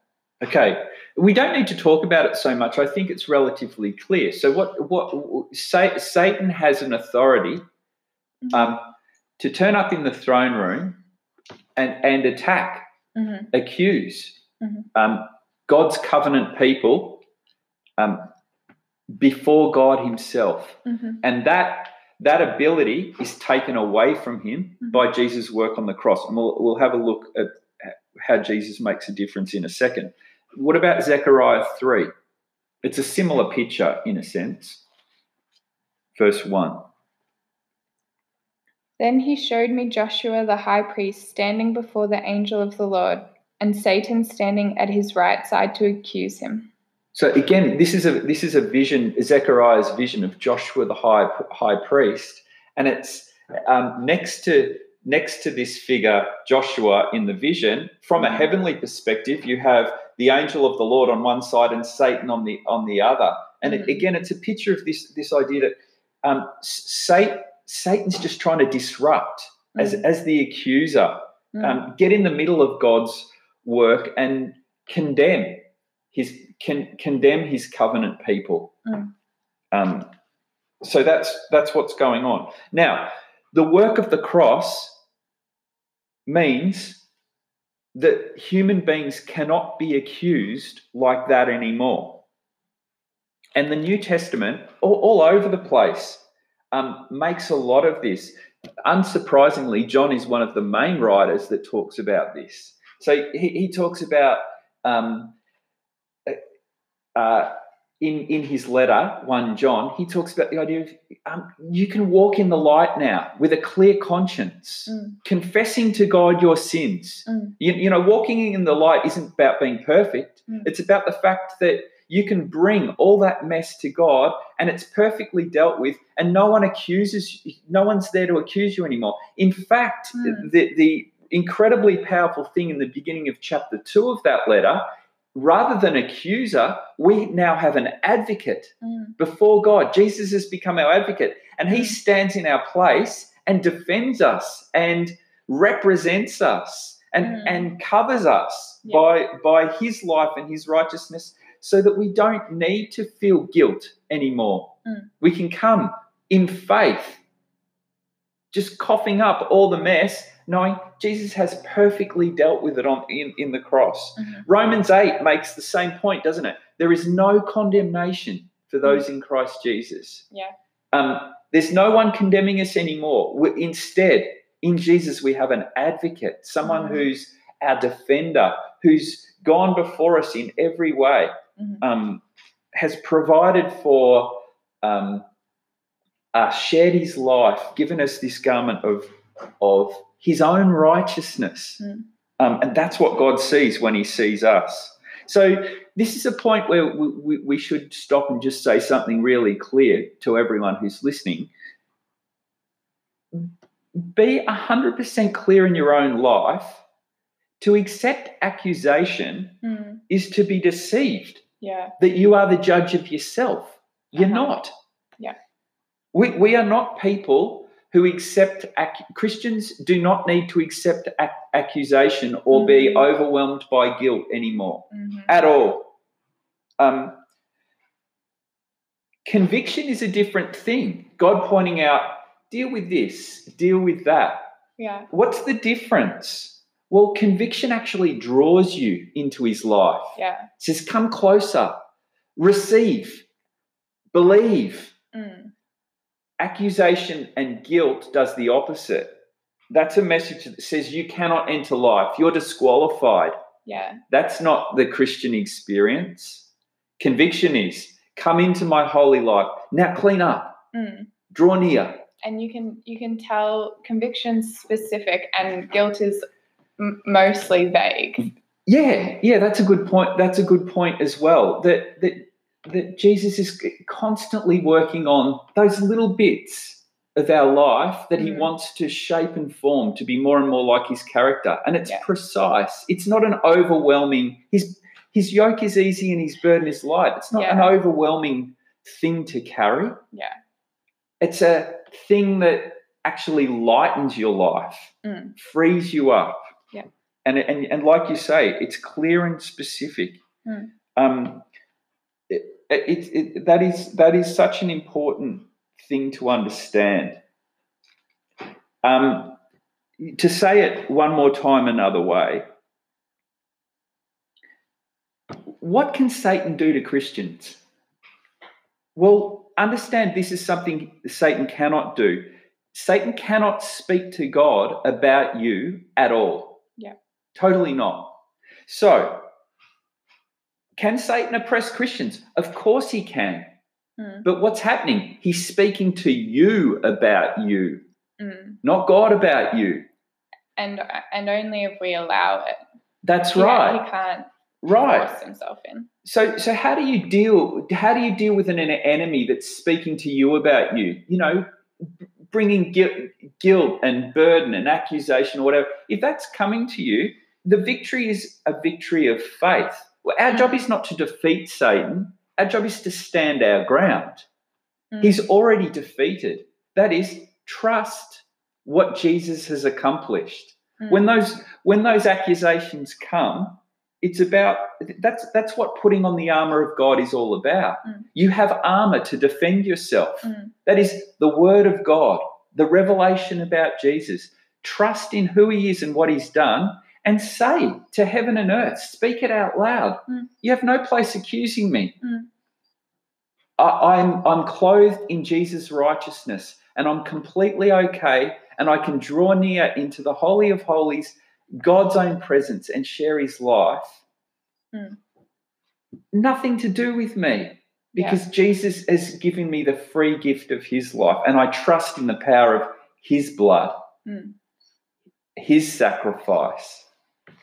Okay, we don't need to talk about it so much. I think it's relatively clear. So, what what Satan has an authority mm-hmm. um, to turn up in the throne room and, and attack, mm-hmm. accuse mm-hmm. Um, God's covenant people um, before God Himself. Mm-hmm. And that that ability is taken away from him mm-hmm. by Jesus' work on the cross. And we'll, we'll have a look at how Jesus makes a difference in a second. What about Zechariah 3? It's a similar picture in a sense. Verse 1. Then he showed me Joshua the high priest standing before the angel of the Lord, and Satan standing at his right side to accuse him. So again, this is a this is a vision, Zechariah's vision of Joshua the high high priest, and it's um, next to next to this figure Joshua in the vision. From a heavenly perspective, you have the angel of the Lord on one side and Satan on the on the other. And mm-hmm. again, it's a picture of this this idea that um, Satan Satan's just trying to disrupt mm. as, as the accuser, mm. um, get in the middle of God's work and condemn his can condemn his covenant people. Mm. Um, so that's that's what's going on. Now, the work of the cross means that human beings cannot be accused like that anymore. And the New Testament, all, all over the place, um, makes a lot of this. Unsurprisingly, John is one of the main writers that talks about this. So he, he talks about um, uh, in in his letter, one John, he talks about the idea of um, you can walk in the light now with a clear conscience, mm. confessing to God your sins. Mm. You, you, know, walking in the light isn't about being perfect. Mm. It's about the fact that you can bring all that mess to God and it's perfectly dealt with and no one accuses you, no one's there to accuse you anymore in fact mm. the, the incredibly powerful thing in the beginning of chapter 2 of that letter rather than accuser we now have an advocate mm. before god jesus has become our advocate and he hmm. stands in our place and defends us and represents us and, mm. and covers us yep. by by his life and his righteousness so that we don't need to feel guilt anymore. Mm. We can come in faith, just coughing up all the mess, knowing Jesus has perfectly dealt with it on in, in the cross. Mm-hmm. Romans 8 makes the same point, doesn't it? There is no condemnation for those in Christ Jesus. Yeah. Um, there's no one condemning us anymore. We're, instead, in Jesus, we have an advocate, someone mm-hmm. who's our defender, who's gone before us in every way mm-hmm. um, has provided for um, uh, shared his life, given us this garment of of his own righteousness, mm. um, and that's what God sees when He sees us. So this is a point where we, we, we should stop and just say something really clear to everyone who's listening. Be 100% clear in your own life. To accept accusation mm. is to be deceived. Yeah. That you are the judge of yourself. You're uh-huh. not. Yeah. We, we are not people who accept, ac- Christians do not need to accept ac- accusation or mm-hmm. be overwhelmed by guilt anymore mm-hmm. at all. Um, conviction is a different thing. God pointing out, deal with this, deal with that. Yeah. What's the difference? Well, conviction actually draws you into his life. Yeah. It says, come closer, receive, believe. Accusation and guilt does the opposite. That's a message that says you cannot enter life. You're disqualified. Yeah. That's not the Christian experience. Conviction is come into my holy life. Now clean up, Mm. draw near. And you can you can tell conviction specific and guilt is m- mostly vague. Yeah, yeah, that's a good point. That's a good point as well. That that that Jesus is constantly working on those little bits of our life that he Mm. wants to shape and form to be more and more like his character. And it's Yeah. precise. It's not an overwhelming his his yoke is easy and his burden is light. It's not an overwhelming thing to carry. Yeah. It's a thing that actually lightens your life, Mm. frees you up. Yeah. And, and, and like you say, it's clear and specific. Mm. Um, it, it, that, is, that is such an important thing to understand. Um, to say it one more time another way, what can Satan do to Christians? Well, understand this is something Satan cannot do. Satan cannot speak to God about you at all. Yeah. Totally not. So, can Satan oppress Christians? Of course he can. Mm. But what's happening? He's speaking to you about you, Mm. not God about you. And and only if we allow it. That's Yeah, right. he can't Right. force himself in. So, so how do you deal? How do you deal with an, an enemy that's speaking to you about you? You know, bringing guilt, guilt and burden and accusation or whatever. If that's coming to you, the victory is a victory of faith. Well, our job is not to defeat Satan. Our job is to stand our ground. Mm. He's already defeated. That is, trust what Jesus has accomplished. Mm. When those when those accusations come, it's about that's that's what putting on the armor of God is all about. Mm. You have armor to defend yourself. Mm. That is the word of God, the revelation about Jesus. Trust in who he is and what he's done and say to heaven and earth, speak it out loud. Mm. You have no place accusing me. Mm. I, I'm I'm clothed in Jesus' righteousness and I'm completely okay and I can draw near into the holy of holies, God's own presence and share his life. Mm. Nothing to do with me because Jesus has given me the free gift of his life and I trust in the power of his blood, Mm. his sacrifice,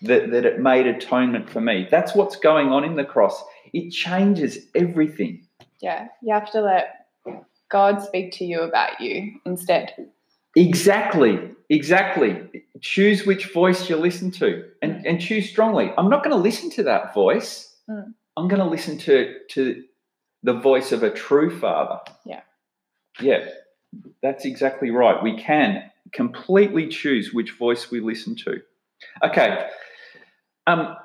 that, that it made atonement for me. That's what's going on in the cross. It changes everything. Yeah. You have to let God speak to you about you instead. Exactly, exactly. Choose which voice you listen to and, and choose strongly. I'm not going to listen to that voice. Mm. I'm going to listen to, to the voice of a true father. Yeah. Yeah, that's exactly right. We can completely choose which voice we listen to. Okay. Um,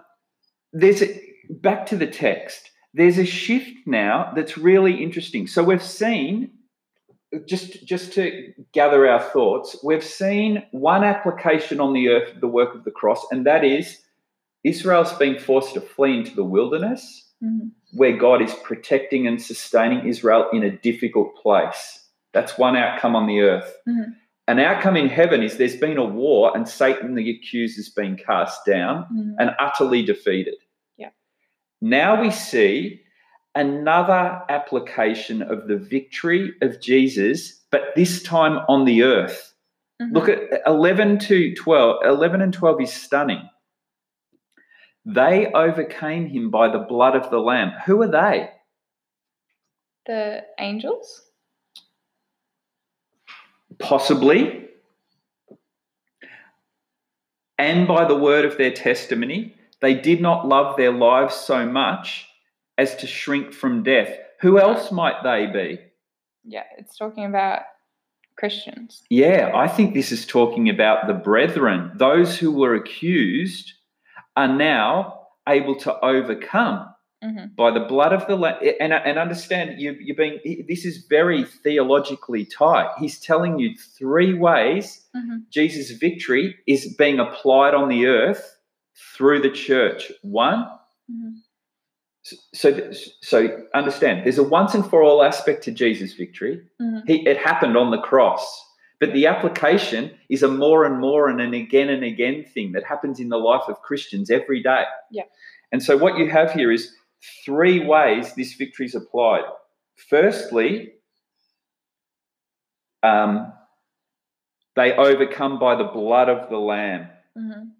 there's a, back to the text. There's a shift now that's really interesting. So we've seen just just to gather our thoughts, we've seen one application on the earth of the work of the cross, and that is Israel's being forced to flee into the wilderness, Mhm. where God is protecting and sustaining Israel in a difficult place. That's one outcome on the earth. Mhm. An outcome in heaven is there's been a war, and Satan, the accuser, has been cast down Mhm. and utterly defeated. Yeah. Now we see another application of the victory of Jesus, but this time on the earth. Mhm. Look at 11 to 12. 11 and 12 is stunning. They overcame him by the blood of the Lamb. Who are they? the angels. Possibly. And by the word of their testimony. They did not love their lives so much as to shrink from death. Who else might they be? Yeah, it's talking about Christians. Yeah, I think this is talking about the brethren. Those who were accused are now able to overcome Mhm. by the blood of the lamb. And, and understand, you, you're being, this is very theologically tight. He's telling you three ways Mhm. Jesus' victory is being applied on the earth through the church. One, Mhm. so so understand there's a once and for all aspect to Jesus' victory. Mhm. He, it happened on the cross, but the application is a more and more and an again and again thing that happens in the life of Christians every day. Yeah. And so what you have here is three ways this victory is applied. Firstly, um, they overcome by the blood of the Lamb. Mhm.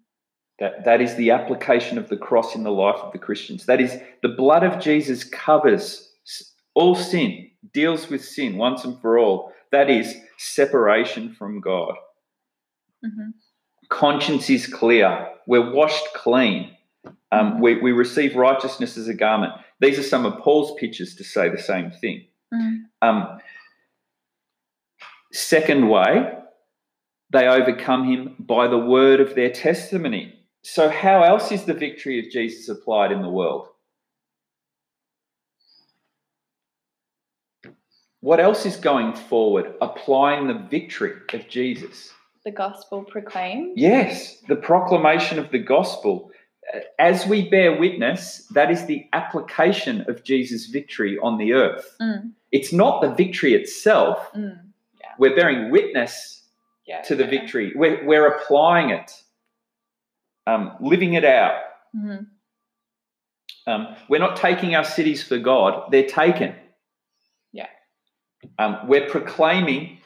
That, that is the application of the cross in the life of the Christians. That is, the blood of Jesus covers all sin, deals with sin once and for all. That is separation from God. Mhm. Conscience is clear. We're washed clean. Um, we, we receive righteousness as a garment. These are some of Paul's pictures to say the same thing. Mhm. Um, second way, they overcome him by the word of their testimony. So, how else is the victory of Jesus applied in the world? What else is going forward, applying the victory of Jesus? The gospel proclaimed. Yes, the proclamation of the gospel. As we bear witness, that is the application of Jesus' victory on the earth. Mm. It's not the victory itself. Mm. We're bearing witness Yeah. to the yeah. victory. We're, we're applying it, um, living it out. Mhm. Um, we're not taking our cities for God, they're taken. Yeah. Um, we're proclaiming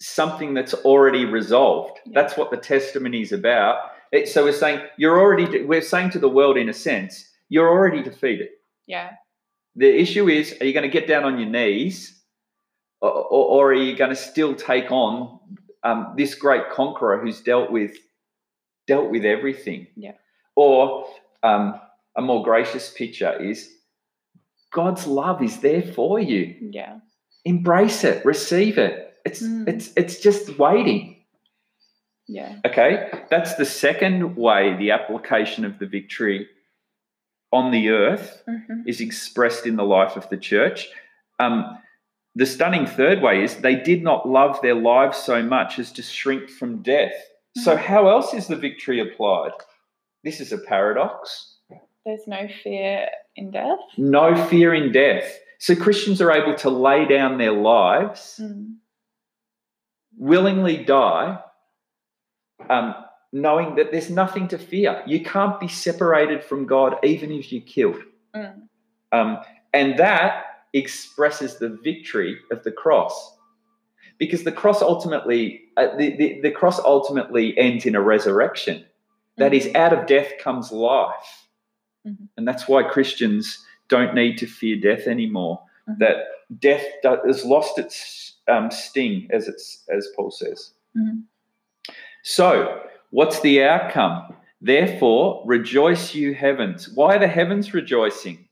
something that's already resolved. Yeah. That's what the testimony is about. It- so we're saying, you're already, we're saying to the world, in a sense, you're already defeated. Yeah. The issue is, are you going to get down on your knees or, or, are you going to still take on um, this great conqueror who's dealt with dealt with everything? Yeah. Or um, a more gracious picture is God's love is there for you. Yeah. Embrace it, receive it. It's Mm. it's it's just waiting. Yeah. Okay, that's the second way the application of the victory on the earth Mhm. is expressed in the life of the church. Um, the stunning third way is they did not love their lives so much as to shrink from death. So, Mhm. how else is the victory applied? This is a paradox. There's no fear in death. No fear in death. So, Christians are able to lay down their lives, Mm. willingly die, um, knowing that there's nothing to fear. You can't be separated from God even if you're killed. Mm. Um, and that expresses the victory of the cross. Because the cross ultimately, uh, the, the, the cross ultimately ends in a resurrection. That is, out of death comes life. Mhm. And that's why Christians don't need to fear death anymore. Mhm. That death has lost its um, sting, as, it's, as Paul says. So, what's the outcome? Therefore, rejoice, you heavens. Why are the heavens rejoicing?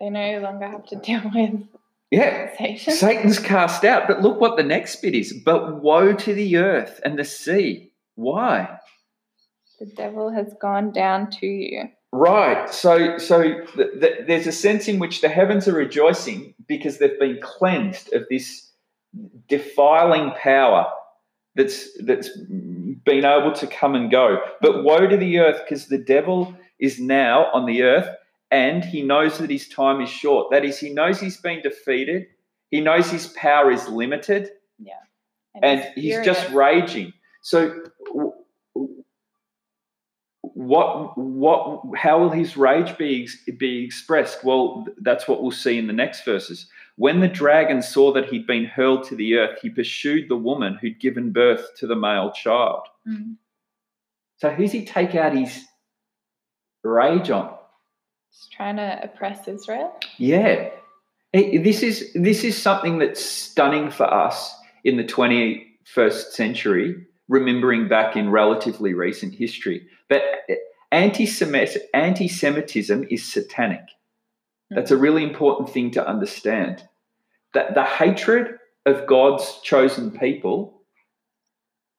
They no longer have to deal with Yeah, Satan. Satan's cast out. But look what the next bit is. But woe to the earth and the sea. Why? The devil has gone down to you. Right. So, so th- th- there's a sense in which the heavens are rejoicing because they've been cleansed of this defiling power that's that's been able to come and go. But woe to the earth because the devil is now on the earth and he knows that his time is short. That is, he knows he's been defeated. He knows his power is limited. Yeah, and he's just raging. So, what, what, how will his rage be be expressed? Well, that's what we'll see in the next verses. When the dragon saw that he'd been hurled to the earth, he pursued the woman who'd given birth to the male child. Mm. So, who's he take out his rage on? He's trying to oppress Israel. Yeah. This is this is something that's stunning for us in the 21st century, remembering back in relatively recent history. But anti-Semitic, anti-Semitism is satanic. That's a really important thing to understand. That the hatred of God's chosen people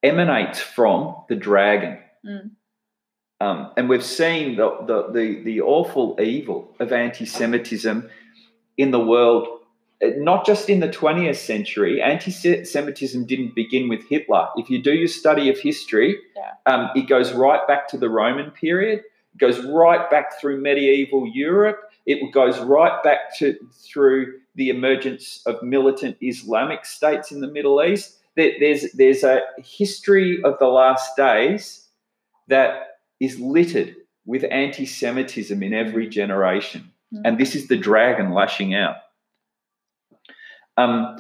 emanates from the dragon. Mm. Um, and we've seen the, the, the, the awful evil of anti Semitism in the world, not just in the 20th century. Anti Semitism didn't begin with Hitler. If you do your study of history, Yeah. um, it goes right back to the Roman period, it goes right back through medieval Europe, it goes right back to through the emergence of militant Islamic states in the Middle East. There's, there's a history of the last days that is littered with anti Semitism in every generation. Mm. And this is the dragon lashing out. Um,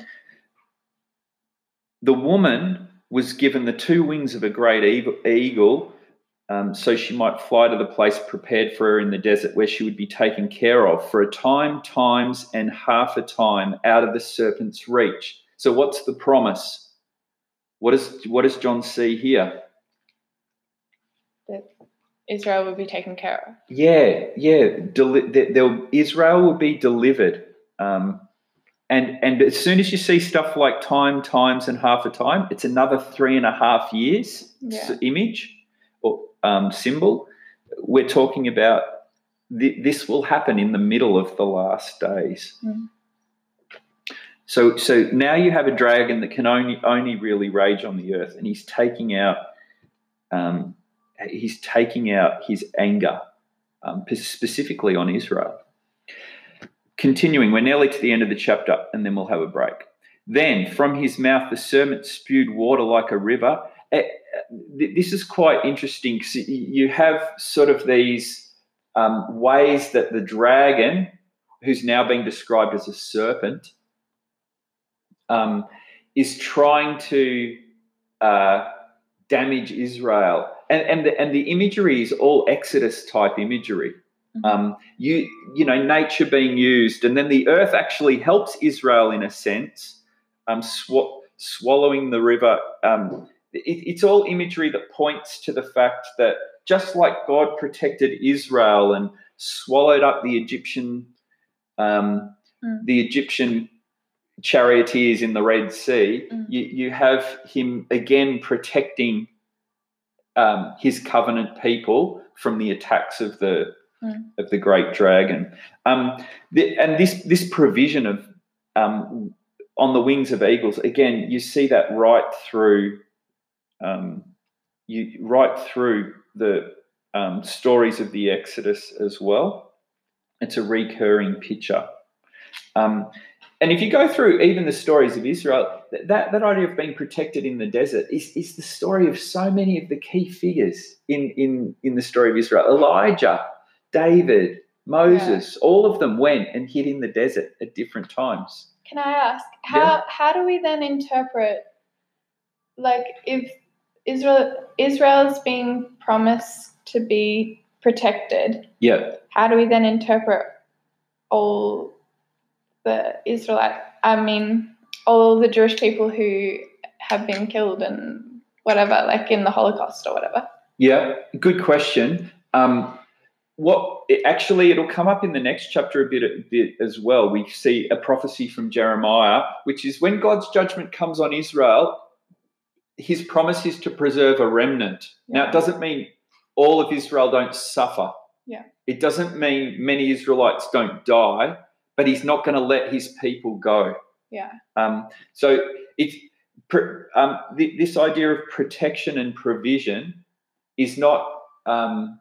the woman was given the two wings of a great eagle, eagle um, so she might fly to the place prepared for her in the desert where she would be taken care of for a time, times, and half a time out of the serpent's reach. So, what's the promise? What, is, what does John see here? That Israel will be taken care of. Yeah, yeah. Deli- they'll- Israel will be delivered. Um, and and as soon as you see stuff like time, times, and half a time, it's another three and a half years Yeah. image um, symbol. We're talking about th- this will happen in the middle of the last days. Mm. So so now you have a dragon that can only only really rage on the earth, and he's taking out um, he's taking out his anger um, specifically on Israel. Continuing, we're nearly to the end of the chapter, and then we'll have a break. Then from his mouth the serpent spewed water like a river. Eh, th- This is quite interesting because you have sort of these um, ways that the dragon, who's now being described as a serpent, um, is trying to uh, damage Israel. And, and, the, and the imagery is all Exodus type imagery. Mhm. Um, you, you know, nature being used. And then the earth actually helps Israel in a sense, um, sw- swallowing the river. It, it's all imagery that points to the fact that just like God protected Israel and swallowed up the Egyptian, um, Mm. the Egyptian charioteers in the Red Sea, Mm. you, you have him again protecting um, his covenant people from the attacks of the Mm. of the great dragon. Um, the, and this this provision of um, on the wings of eagles again, you see that right through um, you right through the um, stories of the Exodus as well. It's a recurring picture. Um, and if you go through even the stories of Israel, that, that idea of being protected in the desert is, is the story of so many of the key figures in, in, in the story of Israel. Elijah, David, Moses, all of them went and hid in the desert at different times. Can I ask how Yeah. how do we then interpret like if Israel Israel is being promised to be protected, Yeah. how do we then interpret all the Israelite I mean all the Jewish people who have been killed and whatever, like in the Holocaust or whatever? Yeah, good question. Um, what it, actually it'll come up in the next chapter a bit, a bit as well. We see a prophecy from Jeremiah, which is when God's judgment comes on Israel, His promise is to preserve a remnant. Now, it doesn't mean all of Israel don't suffer. Yeah. It doesn't mean many Israelites don't die, but He's not going to let His people go. Yeah. Um, so it's um, th- this idea of protection and provision is not. Um,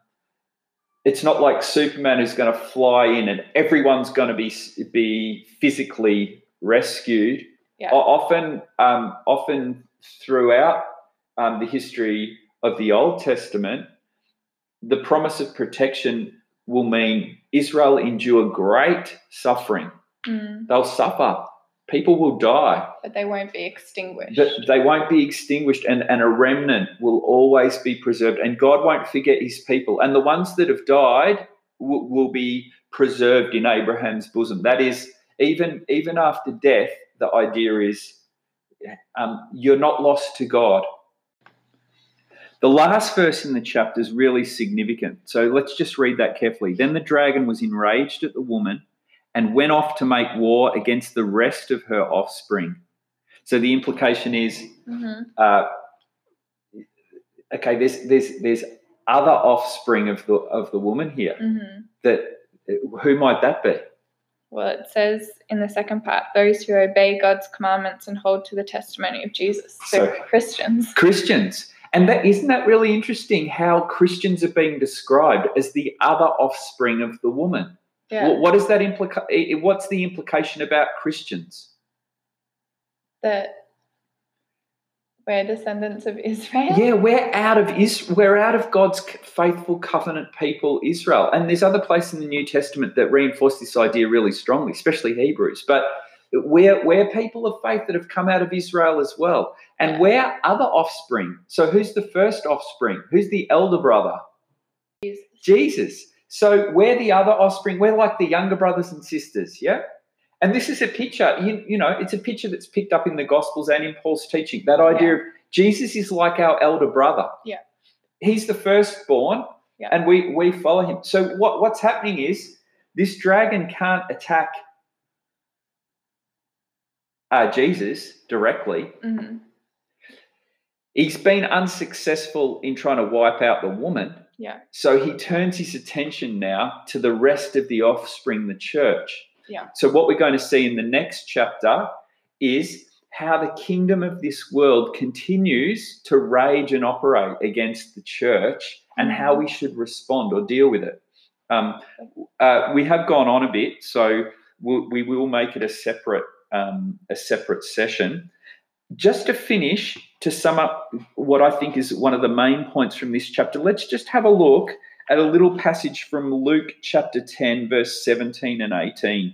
it's not like Superman is going to fly in and everyone's going to be be physically rescued. Yeah. Often, um, often throughout um, the history of the Old Testament, the promise of protection will mean Israel endure great suffering. Mm, They'll suffer. People will die. but they won't be extinguished. That they won't be extinguished, and, and a remnant will always be preserved. And God won't forget his people. And the ones that have died will, will be preserved in Abraham's bosom. That is, even, even after death, the idea is um, you're not lost to God. The last verse in the chapter is really significant. So let's just read that carefully. Then the dragon was enraged at the woman and went off to make war against the rest of her offspring. So the implication is, Mhm. uh, okay, there's there's there's other offspring of the of the woman here. hmm That who might that be? Well, it says in the second part, those who obey God's commandments and hold to the testimony of Jesus. So, So- Christians. Christians. And that isn't that really interesting how Christians are being described as the other offspring of the woman. Yeah. What, what is that implica- What's the implication about Christians? that we're descendants of Israel. Yeah, we're out of Is- we're out of God's faithful covenant people, Israel. And there's other places in the New Testament that reinforce this idea really strongly, especially Hebrews. But we're we're people of faith that have come out of Israel as well, and Yeah. we're other offspring. So who's the first offspring? Who's the elder brother? Jesus. Jesus. So we're the other offspring. We're like the younger brothers and sisters. Yeah. And this is a picture, you, you know, it's a picture that's picked up in the Gospels and in Paul's teaching. That idea of Jesus is like our elder brother. Yeah. He's the firstborn, Yeah. and we we follow him. So what, what's happening is this dragon can't attack uh, Jesus directly. hmm He's been unsuccessful in trying to wipe out the woman. Yeah. So he turns his attention now to the rest of the offspring, the church. Yeah. So what we're going to see in the next chapter is how the kingdom of this world continues to rage and operate against the church and how we should respond or deal with it. Um, uh, we have gone on a bit, so we'll, we will make it a separate um, a separate session. Just to finish, to sum up what I think is one of the main points from this chapter, let's just have a look at a little passage from Luke chapter 10, verse 17 and 18.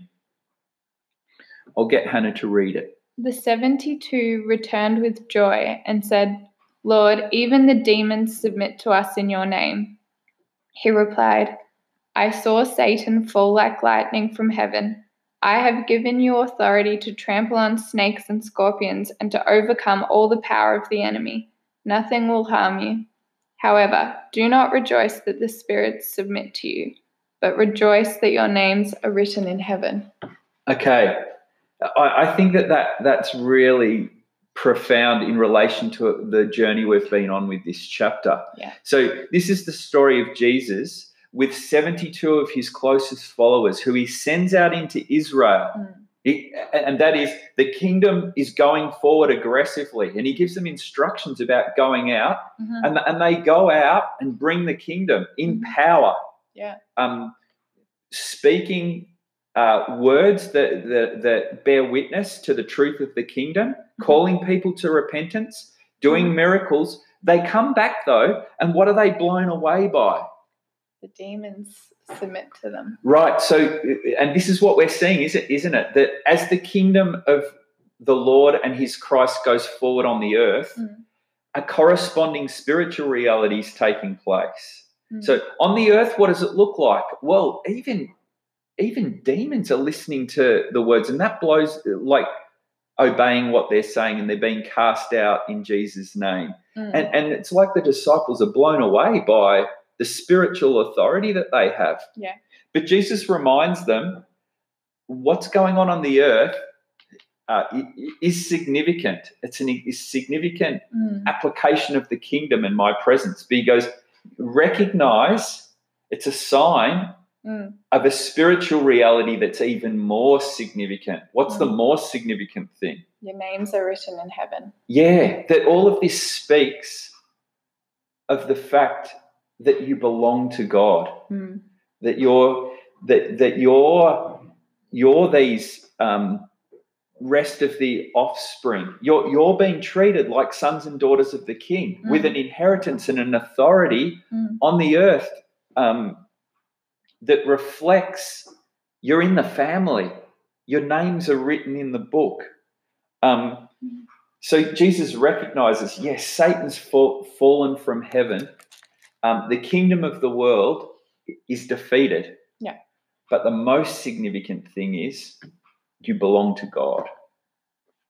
I'll get Hannah to read it. The 72 returned with joy and said, Lord, even the demons submit to us in your name. He replied, I saw Satan fall like lightning from heaven. I have given you authority to trample on snakes and scorpions and to overcome all the power of the enemy. Nothing will harm you. However, do not rejoice that the spirits submit to you, but rejoice that your names are written in heaven. Okay, I, I think that, that that's really profound in relation to the journey we've been on with this chapter. Yeah. So this is the story of Jesus with 72 of his closest followers who he sends out into Israel. Mm. He- and that is the kingdom is going forward aggressively and he gives them instructions about going out Mhm. and, and they go out and bring the kingdom in power Yeah. um, speaking uh, words that, that, that bear witness to the truth of the kingdom, calling people to repentance, doing Mhm. miracles. They come back though, and what are they blown away by? The demons submit to them. Right. So, and this is what we're seeing, is it? Isn't it? That as the kingdom of the Lord and His Christ goes forward on the earth, Mm. a corresponding spiritual reality is taking place. Mm. So on the earth, what does it look like? Well, even even demons are listening to the words, and that blows like obeying what they're saying, and they're being cast out in Jesus' name. Mm. And and it's like the disciples are blown away by the spiritual authority that they have. Yeah. But Jesus reminds them what's going on on the earth uh, is significant. It's an is significant Mm. application of the kingdom and my presence. But he goes, recognize it's a sign Mm. of a spiritual reality that's even more significant. What's the Mm. more significant thing? Your names are written in heaven. Yeah, that all of this speaks of the fact that you belong to God, Mm. that you're that that you're you're these um, rest of the offspring. You're you're being treated like sons and daughters of the King with Mm. an inheritance and an authority Mm. on the earth um, that reflects you're in the family. Your names are written in the book. Um, so Jesus recognizes, yes, Satan's fall, fallen from heaven. Um, the kingdom of the world is defeated. Yeah. But the most significant thing is you belong to God.